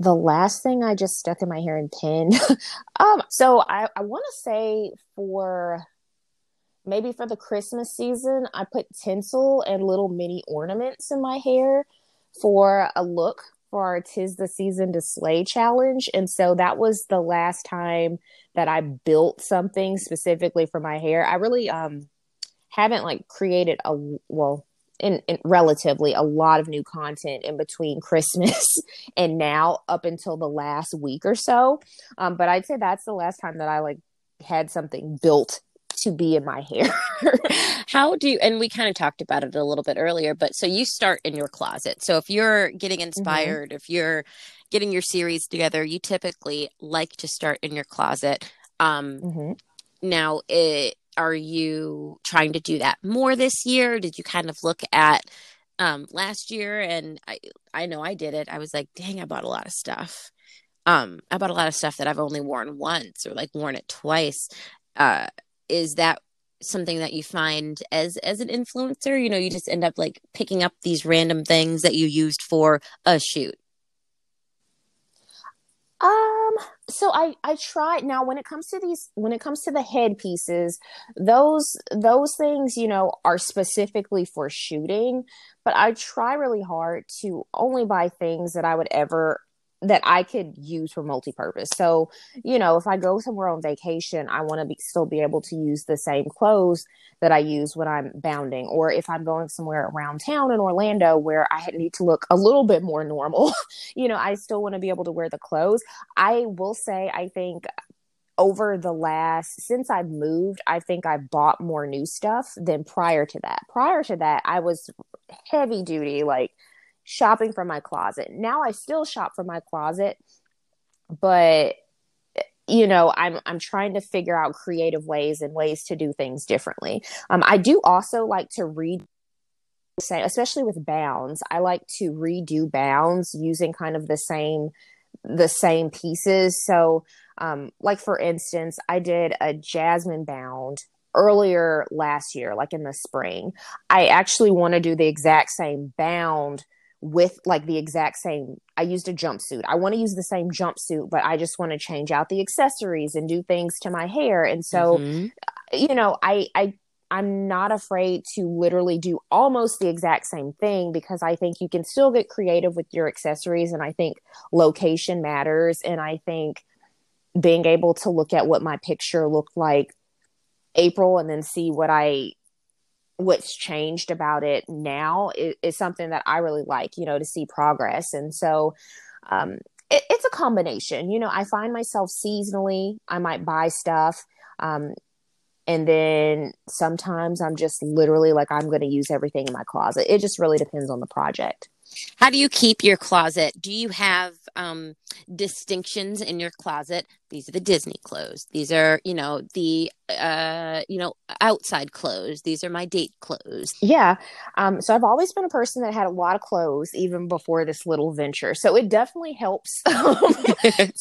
The last thing I just stuck in my hair and pinned. (laughs) um, so I, I want to say for maybe for the Christmas season, I put tinsel and little mini ornaments in my hair for a look for our Tis the Season to Slay challenge. And so that was the last time that I built something specifically for my hair. I really um haven't like created a well in, in, relatively a lot of new content in between (laughs) Christmas and now up until the last week or so. Um, but I'd say that's the last time that I like had something built to be in my (laughs) hair.
How do you, and we kind of talked about it a little bit earlier, but so you start in your closet. So if you're getting mm-hmm. inspired, mm-hmm. if you're getting your series together, you typically like to start in your closet. Um, mm-hmm. Now, it, are you trying to do that more this year? Did you kind of look at um, last year? And I, I know I did it. I was like, dang, I bought a lot of stuff. Um, I bought a lot of stuff that I've only worn once or like worn it twice. Uh, is that something that you find as as an influencer? You know, you just end up like picking up these random things that you used for a shoot.
Um, so I I try now when it comes to these when it comes to the headpieces, those those things, you know, are specifically for shooting, but I try really hard to only buy things that I would ever that I could use for multi-purpose. So, you know, if I go somewhere on vacation, I want to be still be able to use the same clothes that I use when I'm bounding, or if I'm going somewhere around town in Orlando where I need to look a little bit more normal, (laughs) you know, I still want to be able to wear the clothes. I will say, I think over the last since I've moved, I think I've bought more new stuff than prior to that. Prior to that, I was heavy duty, like shopping from my closet. Now I still shop from my closet, but you know, I'm I'm trying to figure out creative ways and ways to do things differently. Um, I do also like to read say especially with bounds i like to redo bounds using kind of the same the same pieces so um, like for instance i did a jasmine bound earlier last year like in the spring i actually want to do the exact same bound with like the exact same I used a jumpsuit. I want to use the same jumpsuit, but I just want to change out the accessories and do things to my hair. And so mm-hmm. you know, I I I'm not afraid to literally do almost the exact same thing because I think you can still get creative with your accessories and I think location matters and I think being able to look at what my picture looked like April and then see what I what's changed about it now is, is, something that I really like, you know, to see progress. And so um, it, it's a combination. You know, I find myself seasonally, I might buy stuff. Um, and then sometimes I'm just literally like, I'm going to use everything in my closet. It just really depends on the project.
How do you keep your closet? Do you have um, distinctions in your closet? These are the Disney clothes. These are, you know, the uh, you know, outside clothes. These are my date clothes.
Yeah. Um, so I've always been a person that had a lot of clothes even before this little venture. So it definitely helps (laughs) um, (laughs)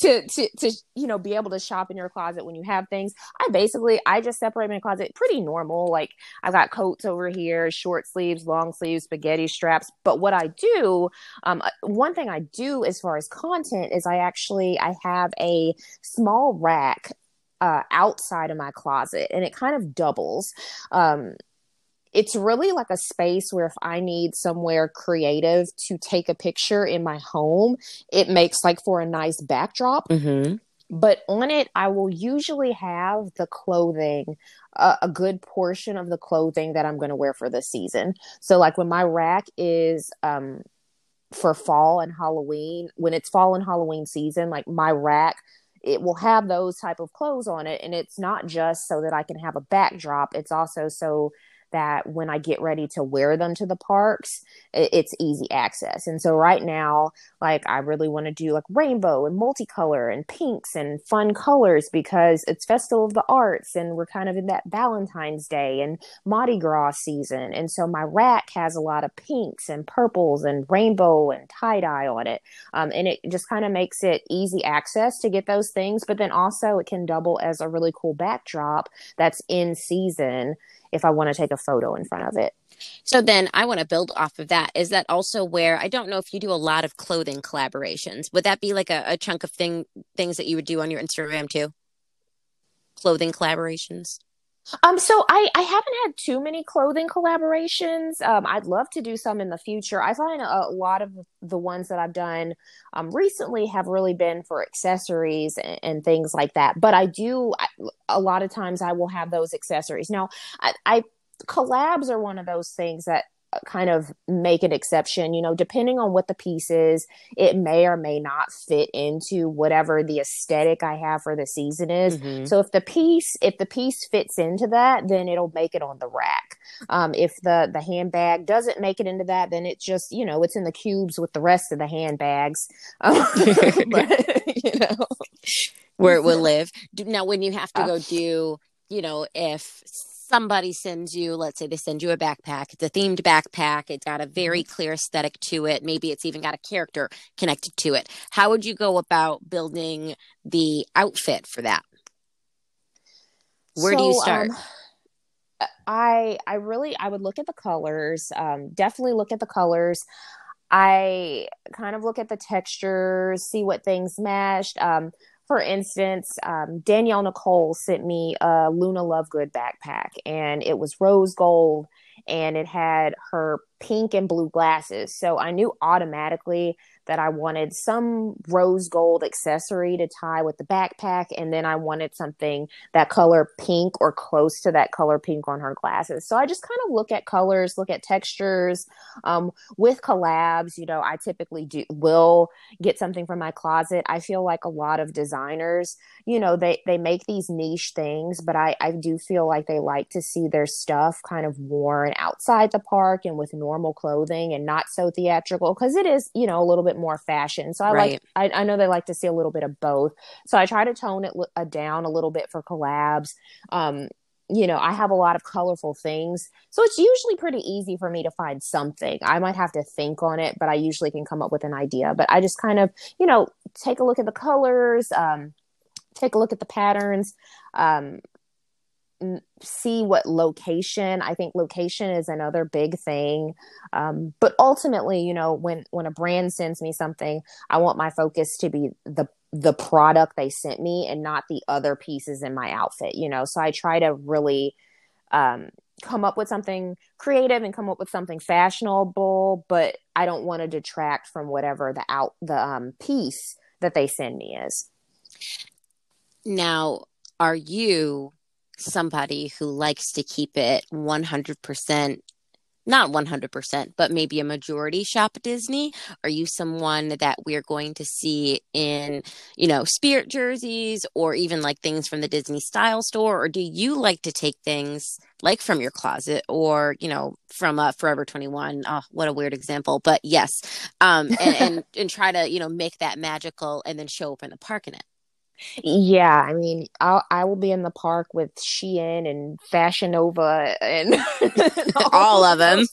to, to, to, you know, be able to shop in your closet when you have things. I basically, I just separate my closet pretty normal. Like I've got coats over here, short sleeves, long sleeves, spaghetti straps. But what I do, um, uh, one thing I do as far as content is I actually, I have a small rack uh, outside of my closet and it kind of doubles. Um, it's really like a space where if I need somewhere creative to take a picture in my home, it makes like for a nice backdrop. Mm-hmm. But on it, I will usually have the clothing, uh, a good portion of the clothing that I'm going to wear for the season. So, like when my rack is um, for fall and Halloween, when it's fall and Halloween season, like my rack it will have those type of clothes on it and it's not just so that i can have a backdrop it's also so that when I get ready to wear them to the parks, it's easy access. And so right now, like I really want to do like rainbow and multicolor and pinks and fun colors because it's Festival of the Arts and we're kind of in that Valentine's Day and Mardi Gras season. And so my rack has a lot of pinks and purples and rainbow and tie dye on it. Um, and it just kind of makes it easy access to get those things. But then also it can double as a really cool backdrop that's in season if I want to take a photo in front of it.
So then I want to build off of that. Is that also where I don't know if you do a lot of clothing collaborations? Would that be like a, a chunk of thing things that you would do on your Instagram too? Clothing collaborations?
Um, so I, I haven't had too many clothing collaborations. Um, I'd love to do some in the future. I find a, lot of the ones that I've done um, recently have really been for accessories and, and things like that. But I do I, a lot of times I will have those accessories. Now, I, I collabs are one of those things that kind of make an exception. You know, depending on what the piece is, it may or may not fit into whatever the aesthetic I have for the season is. Mm-hmm. So if the piece, if the piece fits into that, then it'll make it on the rack. Um, if the the handbag doesn't make it into that, then it's just you know it's in the cubes with the rest of the handbags. (laughs) Um, (laughs) but,
you know, where it will (laughs) live. Now, when you have to go do, you know, if somebody sends you, let's say they send you a backpack, it's a themed backpack, it's got a very mm-hmm. clear aesthetic to it, maybe it's even got a character connected to it. How would you go about building the outfit for that? Where so, do you start? Um,
I I really I would look at the colors. Um, definitely look at the colors. I kind of look at the textures, see what things matched. Um, for instance, um, Danielle Nicole sent me a Luna Lovegood backpack, and it was rose gold, and it had her pink and blue glasses. So I knew automatically that I wanted some rose gold accessory to tie with the backpack. And then I wanted something that color pink or close to that color pink on her glasses. So I just kind of look at colors, look at textures. Um, with collabs, you know, I typically do will get something from my closet. I feel like a lot of designers, you know, they, they make these niche things, but I, I do feel like they like to see their stuff kind of worn outside the park and with normal clothing and not so theatrical because it is, you know, a little bit more fashion. So I right. like, I, I, know they like to see a little bit of both. So I try to tone it uh, down a little bit for collabs. Um, you know, I have a lot of colorful things. So it's usually pretty easy for me to find something. I might have to think on it, but I usually can come up with an idea. But I just kind of, you know, take a look at the colors, um, take a look at the patterns, um, see what location i think location is another big thing um, but ultimately you know when when a brand sends me something i want my focus to be the the product they sent me and not the other pieces in my outfit you know? So i try to really um, come up with something creative and come up with something fashionable but i don't want to detract from whatever the out the um, piece that they send me is.
Now are you somebody who likes to keep it 100% not 100%, but maybe a majority shop at Disney? Are you someone that we're going to see in, you know, spirit jerseys or even like things from the Disney style store? Or do you like to take things like from your closet or, you know, from uh, Forever 21? Oh, what a weird example. But yes. Um, and, and, (laughs) and try to, you know, make that magical and then show up in the park in it.
Yeah, I mean, I'll, I will be in the park with Shein and Fashion Nova and, (laughs)
all, all of them.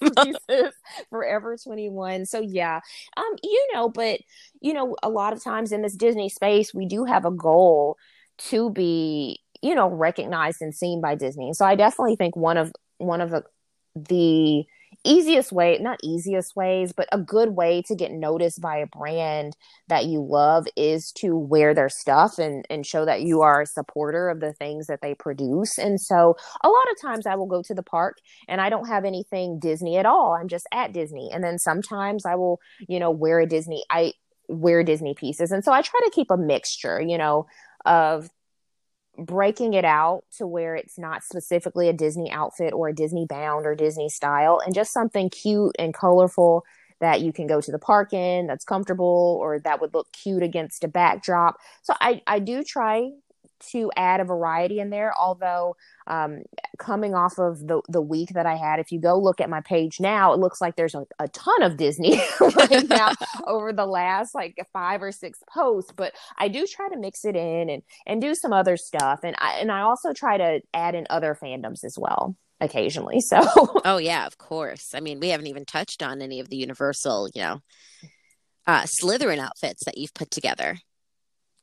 (laughs)
Forever 21. So yeah, um, you know, but you know, a lot of times in this Disney space, we do have a goal to be, you know, recognized and seen by Disney. So I definitely think one of one of the the easiest way, not easiest ways, but a good way to get noticed by a brand that you love is to wear their stuff and, and show that you are a supporter of the things that they produce. And so a lot of times I will go to the park and I don't have anything Disney at all. I'm just at Disney. And then sometimes I will, you know, wear a Disney, I wear Disney pieces. And so I try to keep a mixture, you know, of breaking it out to where it's not specifically a Disney outfit or a Disney bound or Disney style and just something cute and colorful that you can go to the park in that's comfortable or that would look cute against a backdrop. So I, I do try to add a variety in there. Although um, coming off of the the week that I had, if you go look at my page now, it looks like there's a, a ton of Disney (laughs) right now (laughs) over the last like five or six posts. But I do try to mix it in and and do some other stuff, and I and I also try to add in other fandoms as well occasionally. So (laughs)
oh yeah, of course. I mean, we haven't even touched on any of the Universal, you know, uh, Slytherin outfits that you've put together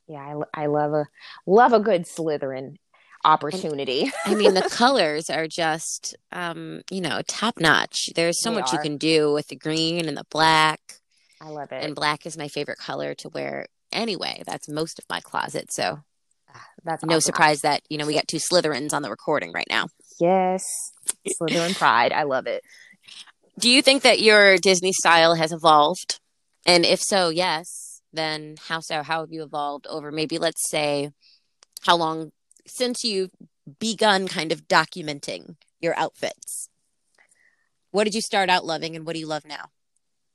yeah, I, I love a love a good Slytherin opportunity.
And, (laughs) I mean, the colors are just, um, you know, top notch. There's so they much are. you can do with the green and the black.
I love it.
And black is my favorite color to wear anyway. That's most of my closet. So ah, that's no awesome. surprise that, you know, we got two Slytherins on the recording right now.
Yes. Slytherin pride. I love it.
Do you think that your Disney style has evolved? And if so, yes then how so how have you evolved over maybe let's say how long since you've begun kind of documenting your outfits what did you start out loving and what do you love now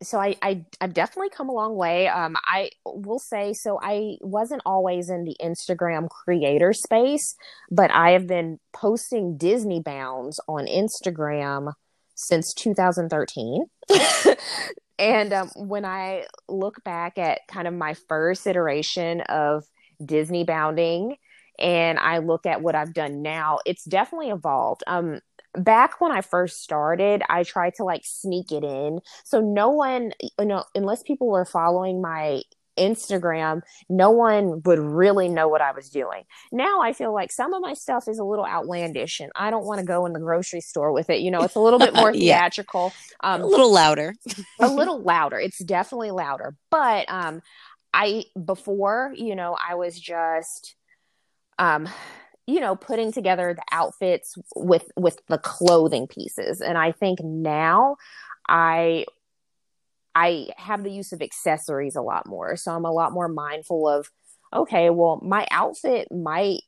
so I, I I've definitely come a long way. Um, I will say so. I wasn't always in the Instagram creator space, but I have been posting Disney bounds on Instagram since 2013. (laughs) And um, when I look back at kind of my first iteration of Disney bounding and I look at what I've done now, it's definitely evolved. Um, back when I first started, I tried to like sneak it in. So no one, you know, unless people were following my Instagram, no one would really know what I was doing. Now I feel like some of my stuff is a little outlandish and I don't want to go in the grocery store with it. You know, it's a little bit (laughs) more theatrical.
yeah. um, a little louder. (laughs)
a little louder. It's definitely louder. But um I before, you know, I was just um you know putting together the outfits with with the clothing pieces and i think now i I have the use of accessories a lot more. So I'm a lot more mindful of, okay, well, my outfit might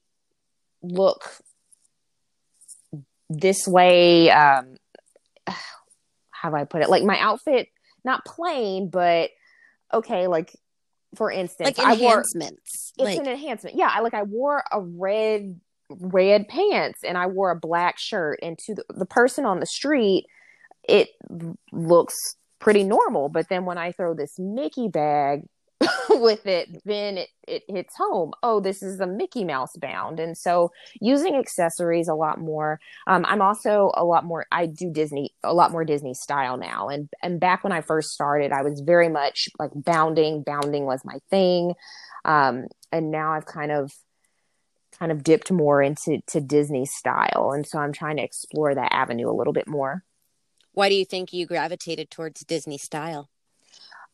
look this way. Um, (sighs) how do I put it? Like my outfit, not plain, but okay, like for instance,
like
I wore
enhancements.
it's
like,
an enhancement. Yeah, I like I wore a red red pants and I wore a black shirt and to the, the person on the street it looks pretty normal, but then when I throw this Mickey bag (laughs) with it, then it, it hits home. Oh, this is a Mickey Mouse bound. And so using accessories a lot more. Um, I'm also a lot more, I do Disney, a lot more Disney style now. And, and back when I first started, I was very much like bounding, bounding was my thing. Um, and now I've kind of, kind of dipped more into to Disney style. And so I'm trying to explore that avenue a little bit more.
Why do you think you gravitated towards Disney style?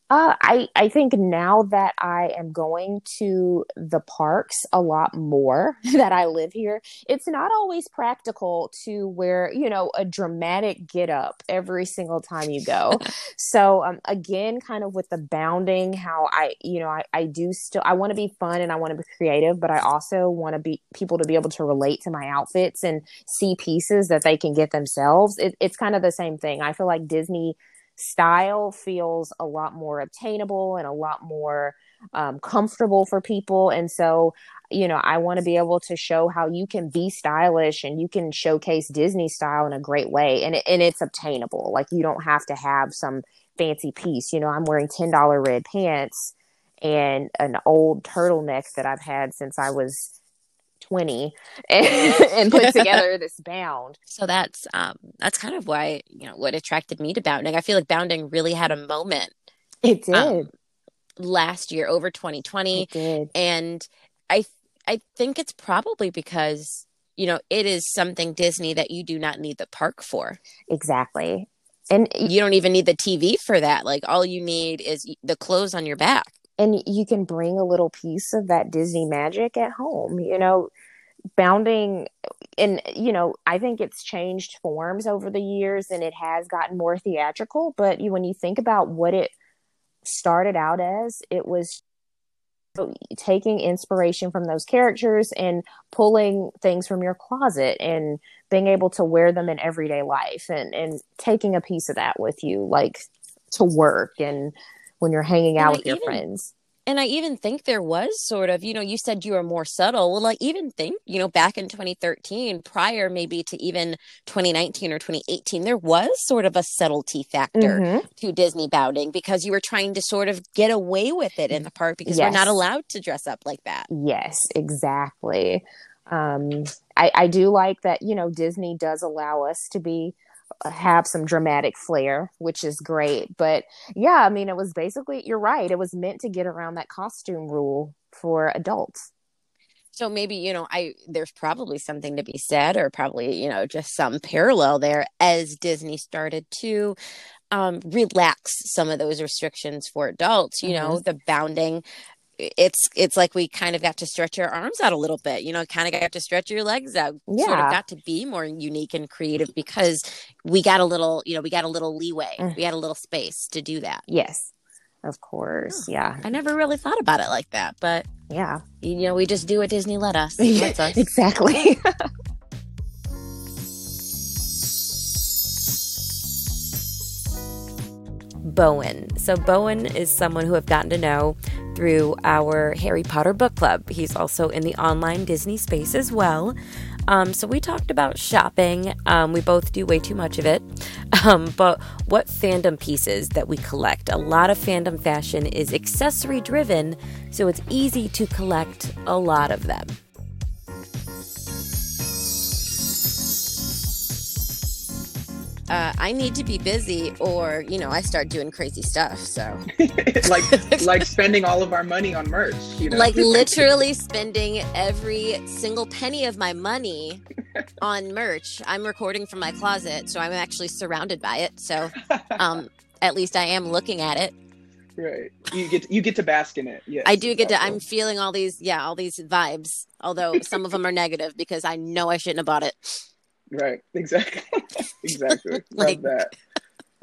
Uh, I I think now that I am going to the parks a lot more (laughs) that I live here, it's not always practical to wear you know a dramatic get up every single time you go. (laughs) so um, again, kind of with the bounding, how I you know I I do still I want to be fun and I want to be creative, but I also want to be people to be able to relate to my outfits and see pieces that they can get themselves. It, it's kind of the same thing. I feel like Disney style feels a lot more obtainable and a lot more um, comfortable for people. And so, you know, I want to be able to show how you can be stylish and you can showcase Disney style in a great way. And, and it's obtainable. Like you don't have to have some fancy piece. You know, I'm wearing $10 red pants and an old turtleneck that I've had since I was 20 (laughs) and, (laughs) and put together this bound.
So that's um that's kind of why you know what attracted me to bounding. I feel like bounding really had a moment
It did.
Um, last year over 2020
it did.
and I I think it's probably because you know it is something Disney that you do not need the park for.
Exactly. And
You don't even need the TV for that. Like all you need is the clothes on your back.
And you can bring a little piece of that Disney magic at home. You know, bounding and you know, I think it's changed forms over the years and it has gotten more theatrical, but you, when you think about what it started out as, it was taking inspiration from those characters and pulling things from your closet and being able to wear them in everyday life and and taking a piece of that with you like to work and when you're hanging
And
out
I
with your
even-
friends.
And I even think there was sort of, you know, you said you were more subtle. Well, I even think, you know, back in 2013, prior maybe to even 2019 or 2018, there was sort of a subtlety factor
Mhm.
to Disney bounding because you were trying to sort of get away with it in the park because we're not allowed to dress up like that.
Yes, exactly. Um, I, I do like that, you know, Disney does allow us to be have some dramatic flair, which is great. But yeah, I mean, it was basically, you're right. It was meant to get around that costume rule for adults.
So maybe, you know, I there's probably something to be said or probably, you know, just some parallel there as Disney started to um relax some of those restrictions for adults, you know, the bounding it's it's like we kind of got to stretch our arms out a little bit, you know, kind of got to stretch your legs out.
yeah.
Sort of got to be more unique and creative because we got a little, you know, we got a little leeway.
Mm.
We had a little space to do that.
Yes, of course. Yeah.
I never really thought about it like that, but
Yeah.
you know, we just do what Disney let us. (laughs) Lets us.
exactly. (laughs)
Bowen. So, Bowen is someone who I've gotten to know through our Harry Potter book club. He's also in the online Disney space as well. Um, so, we talked about shopping. Um, we both do way too much of it. (laughs) Um, but what fandom pieces that we collect? A lot of fandom fashion is accessory driven, so it's easy to collect a lot of them. Uh, I need to be busy, or you know, I start doing crazy stuff. So, (laughs)
like (laughs) like spending all of our money on merch. You know?
like (laughs) literally spending every single penny of my money on merch. I'm recording from my closet, so I'm actually surrounded by it. So, um, at least I am looking at it.
right. You get you get to bask in it. Yes,
I do get to. I'm feeling all these, yeah, all these vibes. Although some of them are negative because I know I shouldn't have bought it.
Right. (laughs) Exactly. (laughs) exactly. (laughs)
Like-
Love that.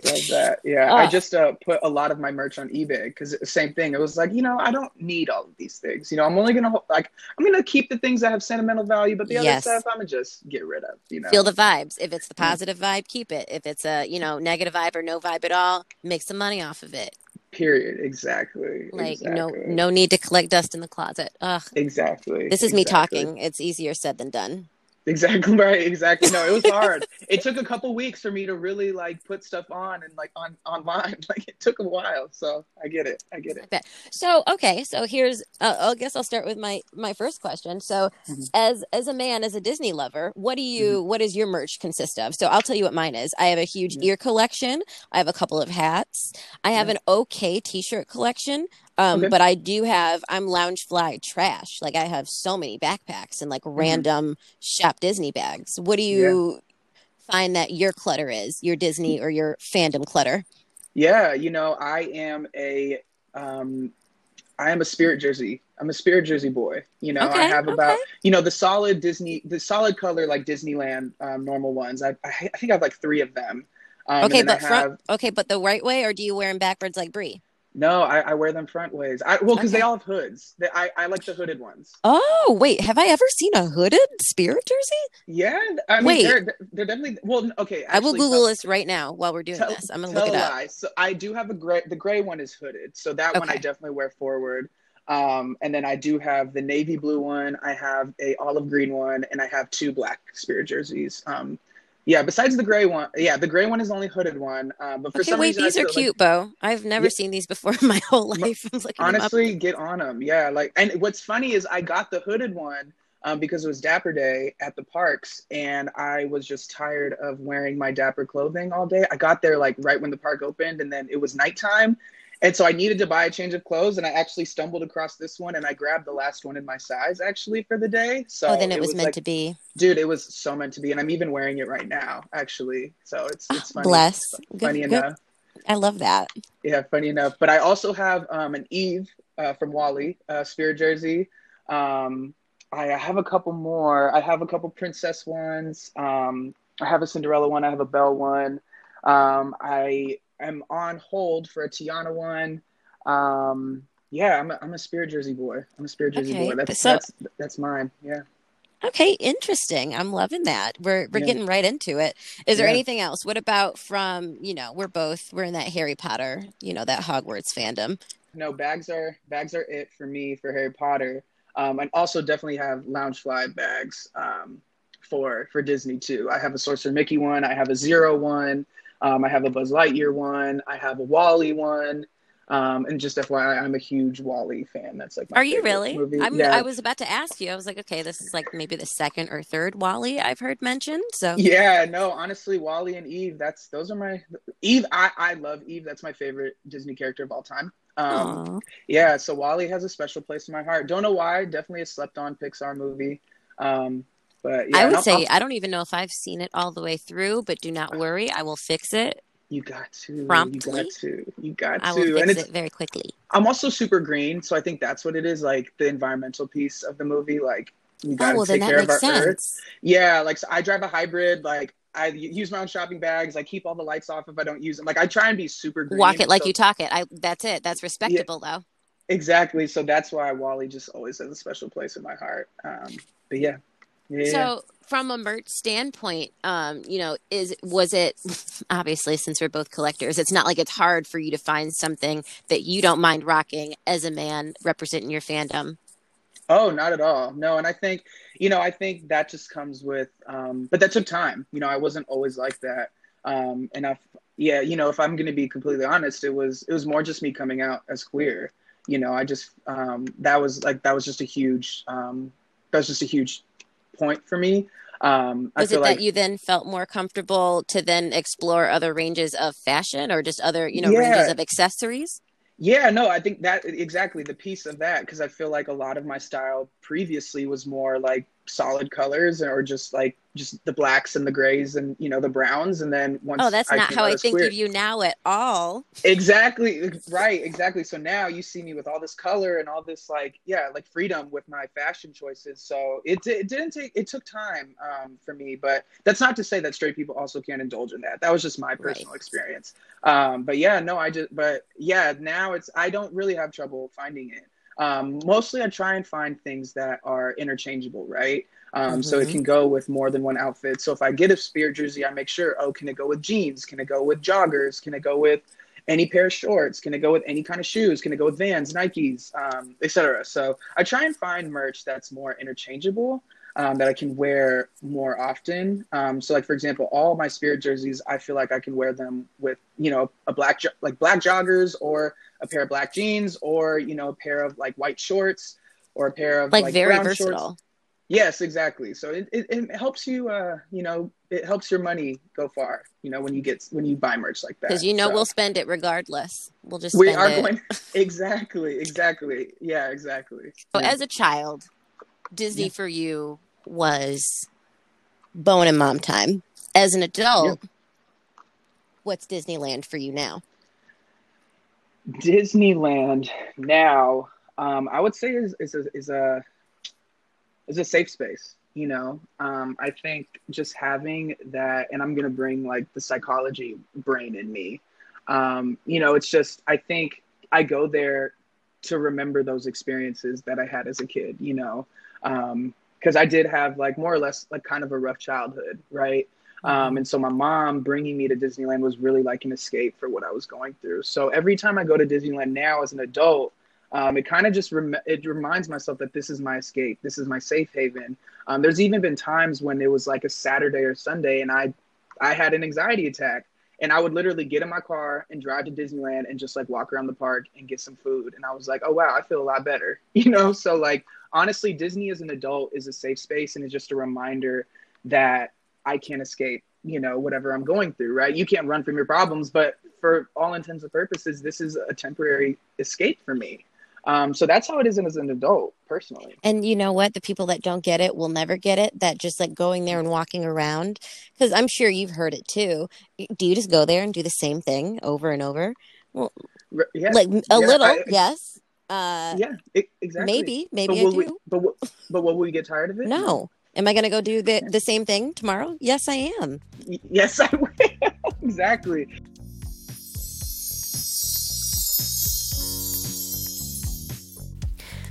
Love that. Yeah, I
Oh.
just uh, put a lot of my merch on eBay because same thing. It was like, you know, I don't need all of these things. You know, I'm only gonna ho- like, I'm gonna keep the things that have sentimental value, but the other stuff, I'm gonna just get rid of. You know,
Feel the vibes. If it's the
Mm.
positive vibe, keep it. If it's a you know negative vibe or no vibe at all, make some money off of it.
period. Exactly.
Like
exactly.
no no need to collect dust in the closet. Ugh.
Exactly.
This is me talking. It's easier said than done.
Exactly (laughs) right. Exactly. No, it was hard. (laughs) it took a couple weeks for me to really like put stuff on and like on online. (laughs) Like it took a while. So I get it. I get it.
So okay, so here's uh, I guess I'll start with my my first question. So
Mhm.
as as a man, as a Disney lover, what do you what does your merch consist of? So I'll tell you what mine is. I have a huge
Mhm.
ear collection. I have a couple of hats. I have
Yeah.
an okay t-shirt collection. Um,
Okay.
but I do have I'm Loungefly trash. Like I have so many backpacks and like random shop Disney bags. What do you find that your clutter is? Your Disney or your fandom clutter?
Yeah, you know, I am a um I am a spirit jersey. I'm a spirit jersey boy. You know, I
Okay,
have about
okay.
you know the solid Disney, the solid color like Disneyland um, normal ones. I, I I think I have like three of them. Um,
Okay, but
I
front okay, but the right way or do you wear them backwards like Brie?
No, I, I wear them front ways. I, well, because
Okay.
they all have hoods. They, I I like the hooded ones.
Oh, wait, have I ever seen a hooded spirit jersey?
Yeah, I mean
Wait.
they're they're definitely well. Okay,
I will Google
tell-
this right now while we're doing
tell,
this. I'm gonna look it up.
lie. So I do have a gray. The gray one is hooded, so that one I definitely wear forward. Um, and then I do have the navy blue one. I have a olive green one, and I have two black spirit jerseys. Um, yeah. Besides the gray one, yeah, the gray one is the only hooded one. Um, but for
Okay,
some
wait,
reason,
these are
like-
cute, Bo. I've never
Yeah.
seen these before in my (laughs) whole life. I'm looking
honestly get on them yeah like and what's funny is i got the hooded one um, because it was dapper day at the parks and i was just tired of wearing my dapper clothing all day i got there like right when the park opened and then it was nighttime and so i needed to buy a change of clothes and i actually stumbled across this one and i grabbed the last one in my size actually for the day so
oh, then it, was, meant
like,
to be.
dude it was so meant to be and i'm even wearing it right now actually so it's it's (gasps) funny
Bless.
funny
Good, good.
enough
I love that.
yeah, funny enough. But I also have um, an Eve uh, from WALL-E, uh, Spirit Jersey. Um, I have a couple more. I have a couple Princess ones. Um, I have a Cinderella one. I have a Belle one. Um, I am on hold for a Tiana one. Um, yeah, I'm a, I'm a Spirit Jersey boy. I'm a Spirit Jersey
Okay,
boy. That's
so-
that's that's mine. Yeah.
Okay, interesting. I'm loving that. We're we're
Yeah.
getting right into it. Is there
Yeah.
anything else? What about from, you know, we're both we're in that Harry Potter, you know, that Hogwarts fandom.
No, bags are bags are it for me for Harry Potter. Um, and also definitely have Loungefly bags um, for for Disney too. I have a Sorcerer Mickey one. I have a Zero one. Um, I have a Buzz Lightyear one. I have a WALL-E one. Um, and just FYI, I'm a huge WALL-E fan. That's like my
Are you really?
Yeah.
I was about to ask you. I was like, okay, this is like maybe the second or third WALL-E I've heard mentioned. So
Yeah, no, honestly, WALL-E and Eve, that's those are my Eve. I, I love Eve. That's my favorite Disney character of all time. Um,
Aw.
yeah, so WALL-E has a special place in my heart. Don't know why. Definitely a slept on Pixar movie. Um, but yeah,
I would
I'll-
say
I'll-
I don't even know if I've seen it all the way through, but do not worry, I will fix it.
you got to.
promptly.
You got to. You got
I
to.
will
and it's
it very quickly.
I'm also super green, so I think that's what it is. Like the environmental piece of the movie. Like we gotta
Oh well,
take care of our earth. Yeah, like so I drive a hybrid. Like I use my own shopping bags. I keep all the lights off if I don't use them. Like I try and be super green.
Walk it like
so-
you talk it. I that's it. That's respectable though.
Exactly. So that's why WALL-E just always has a special place in my heart. Um, but yeah. Yeah.
So from a merch standpoint, um, you know, is was it (laughs) obviously since we're both collectors, it's not like it's hard for you to find something that you don't mind rocking as a man representing your fandom.
oh, not at all. No. And I think, you know, I think that just comes with, um, but that took time. You know, I wasn't always like that. Um, and I, yeah, you know, if I'm going to be completely honest, it was, it was more just me coming out as queer. You know, I just, um, that was like, that was just a huge, um, that was just a huge point for me. Um,
Was it
like,
that you then felt more comfortable to then explore other ranges of fashion or just other, you know,
Yeah.
ranges of accessories?
Yeah, no, I think that exactly the piece of that because I feel like a lot of my style previously was more like solid colors or just like just the blacks and the grays and you know the browns and then once
oh that's
I
not how i think
queer-
of you now at all.
Exactly right exactly. So now you see me with all this color and all this like yeah like freedom with my fashion choices. So it, it didn't take it took time um, for me but that's not to say that straight people also can't indulge in that. That was just my personal
Right.
experience. Um, but yeah no i just but yeah now it's i don't really have trouble finding it um, mostly i try and find things that are interchangeable right? Um, so it
Mhm.
can go with more than one outfit. So if i get a spirit jersey i make sure oh can it go with jeans? Can it go with joggers? Can it go with any pair of shorts? Can it go with any kind of shoes? Can it go with vans nikes um, etc so i try and find merch that's more interchangeable um, that i can wear more often. Um, so like for example all my spirit jerseys i feel like i can wear them with you know a black jo- like black joggers or a pair of black jeans or you know a pair of like white shorts or a pair of
like, very
brown
versatile
shorts Yes, exactly. So it, it, it helps you, uh, you know, it helps your money go far, you know, when you get, when you buy merch like that.
because you know
So
we'll spend it regardless we'll just
we
spend
are
it.
going, (laughs) (laughs) exactly, exactly. Yeah, exactly.
So
Yeah.
as a child, Disney
Yeah.
for you was Bowen and mom time. As an adult, what's Disneyland for you now?
Disneyland now, um, I would say is, is a, is a, is a safe space. You know, um, I think just having that, and I'm gonna bring like the psychology brain in me. Um, you know, it's just I think I go there to remember those experiences that I had as a kid. You know, because I did have like more or less like kind of a rough childhood, right? Um, and so my mom bringing me to Disneyland was really like an escape for what I was going through. So every time I go to Disneyland now as an adult, um, it kind of just rem- it reminds myself that this is my escape, this is my safe haven. Um, there's even been times when it was like a Saturday or Sunday, and I I had an anxiety attack, and I would literally get in my car and drive to Disneyland and just like walk around the park and get some food, and I was like, oh wow, I feel a lot better, (laughs) you know. So like honestly, Disney as an adult is a safe space, and it's just a reminder that I can't escape, you know, whatever I'm going through, right? You can't run from your problems, but for all intents and purposes, this is a temporary escape for me. Um, so that's how it is as an adult, personally.
And you know what? The people that don't get it will never get it. That just like going there and walking around, because I'm sure you've heard it too. Do you just go there and do the same thing over and over?
R- Yeah,
Like a
yeah,
little,
I-
yes. Uh,
yeah, e- exactly.
maybe, maybe
but
I do.
we, but but will we get tired of it?
No. Am I going to go do the, the same thing tomorrow? Yes, I am.
Yes, I (laughs) will. exactly.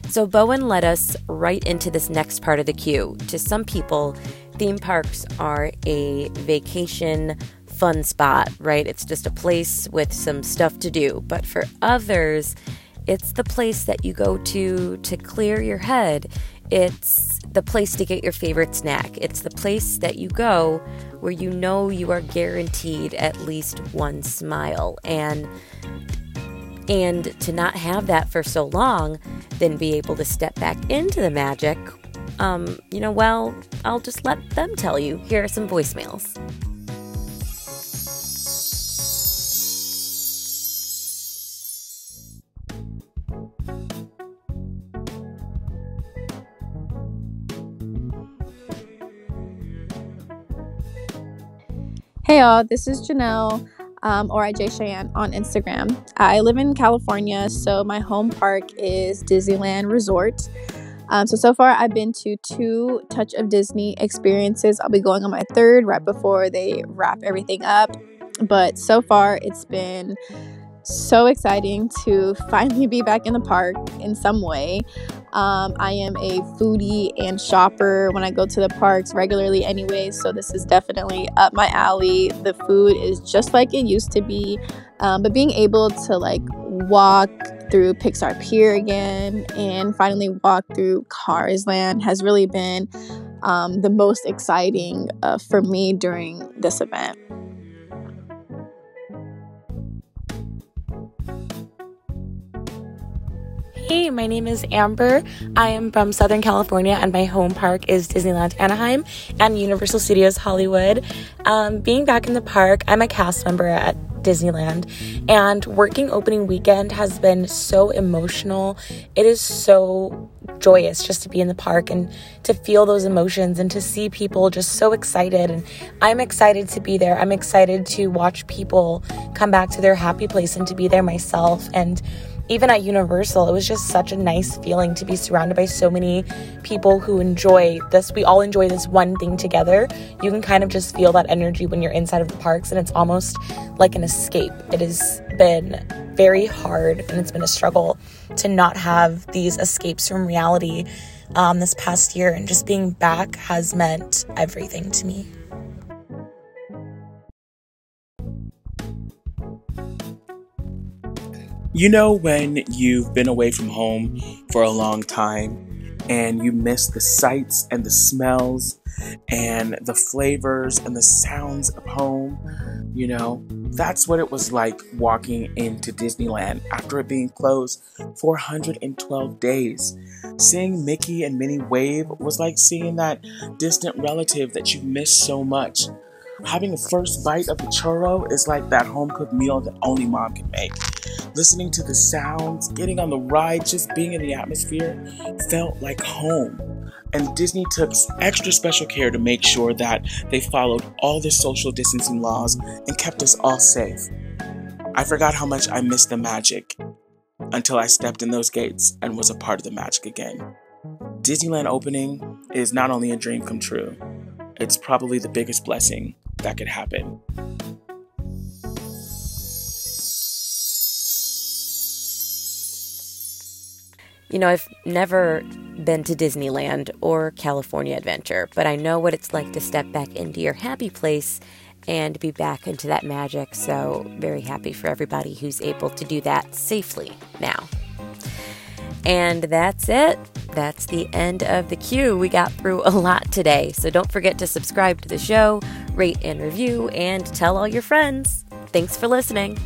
So Bowen led us right into this next part of the queue. To some people, theme parks are a vacation fun spot, right? It's just a place with some stuff to do. But for others, it's the place that you go to to clear your head. It's the place to get your favorite snack. It's the place that you go where you know you are guaranteed at least one smile. And and to not have that for so long, then be able to step back into the magic, um, you know, well, I'll just let them tell you. Here are some voicemails.
Hey y'all, this is Janelle, um, or IJ Cheyenne on Instagram. I live in California, so my home park is Disneyland Resort. Um, so so far, I've been to two Touch of Disney experiences. I'll be going on my third right before they wrap everything up. But so far, it's been so exciting to finally be back in the park in some way. Um, I am a foodie and shopper when I go to the parks regularly, anyway. So this is definitely up my alley. The food is just like it used to be, um, but being able to like walk through Pixar Pier again and finally walk through Cars Land has really been um, the most exciting uh, for me during this event.
Hey, my name is Amber. I am from Southern California, and my home park is Disneyland Anaheim and Universal Studios Hollywood. Um, being back in the park, I'm a cast member at Disneyland, and working opening weekend has been so emotional. It is so joyous just to be in the park and to feel those emotions and to see people just so excited. And I'm excited to be there. I'm excited to watch people come back to their happy place and to be there myself. And even at Universal, it was just such a nice feeling to be surrounded by so many people who enjoy this. We all enjoy this one thing together. You can kind of just feel that energy when you're inside of the parks, and it's almost like an escape. It has been very hard and it's been a struggle to not have these escapes from reality um, this past year, and just being back has meant everything to me.
You know, when you've been away from home for a long time and you miss the sights and the smells and the flavors and the sounds of home, you know, that's what it was like walking into Disneyland after it being closed 412 days. Seeing Mickey and Minnie wave was like seeing that distant relative that you miss so much. Having a first bite of the churro is like that home cooked meal that only mom can make listening to the sounds, getting on the ride, just being in the atmosphere felt like home. And Disney took extra special care to make sure that they followed all the social distancing laws and kept us all safe. I forgot how much I missed the magic until I stepped in those gates and was a part of the magic again. Disneyland opening is not only a dream come true, it's probably the biggest blessing that could happen.
You know, I've never been to Disneyland or California Adventure, but I know what it's like to step back into your happy place and be back into that magic. So, very happy for everybody who's able to do that safely now. And that's it. That's the end of the queue. We got through a lot today. So don't forget to subscribe to the show, rate and review, and tell all your friends. Thanks for listening.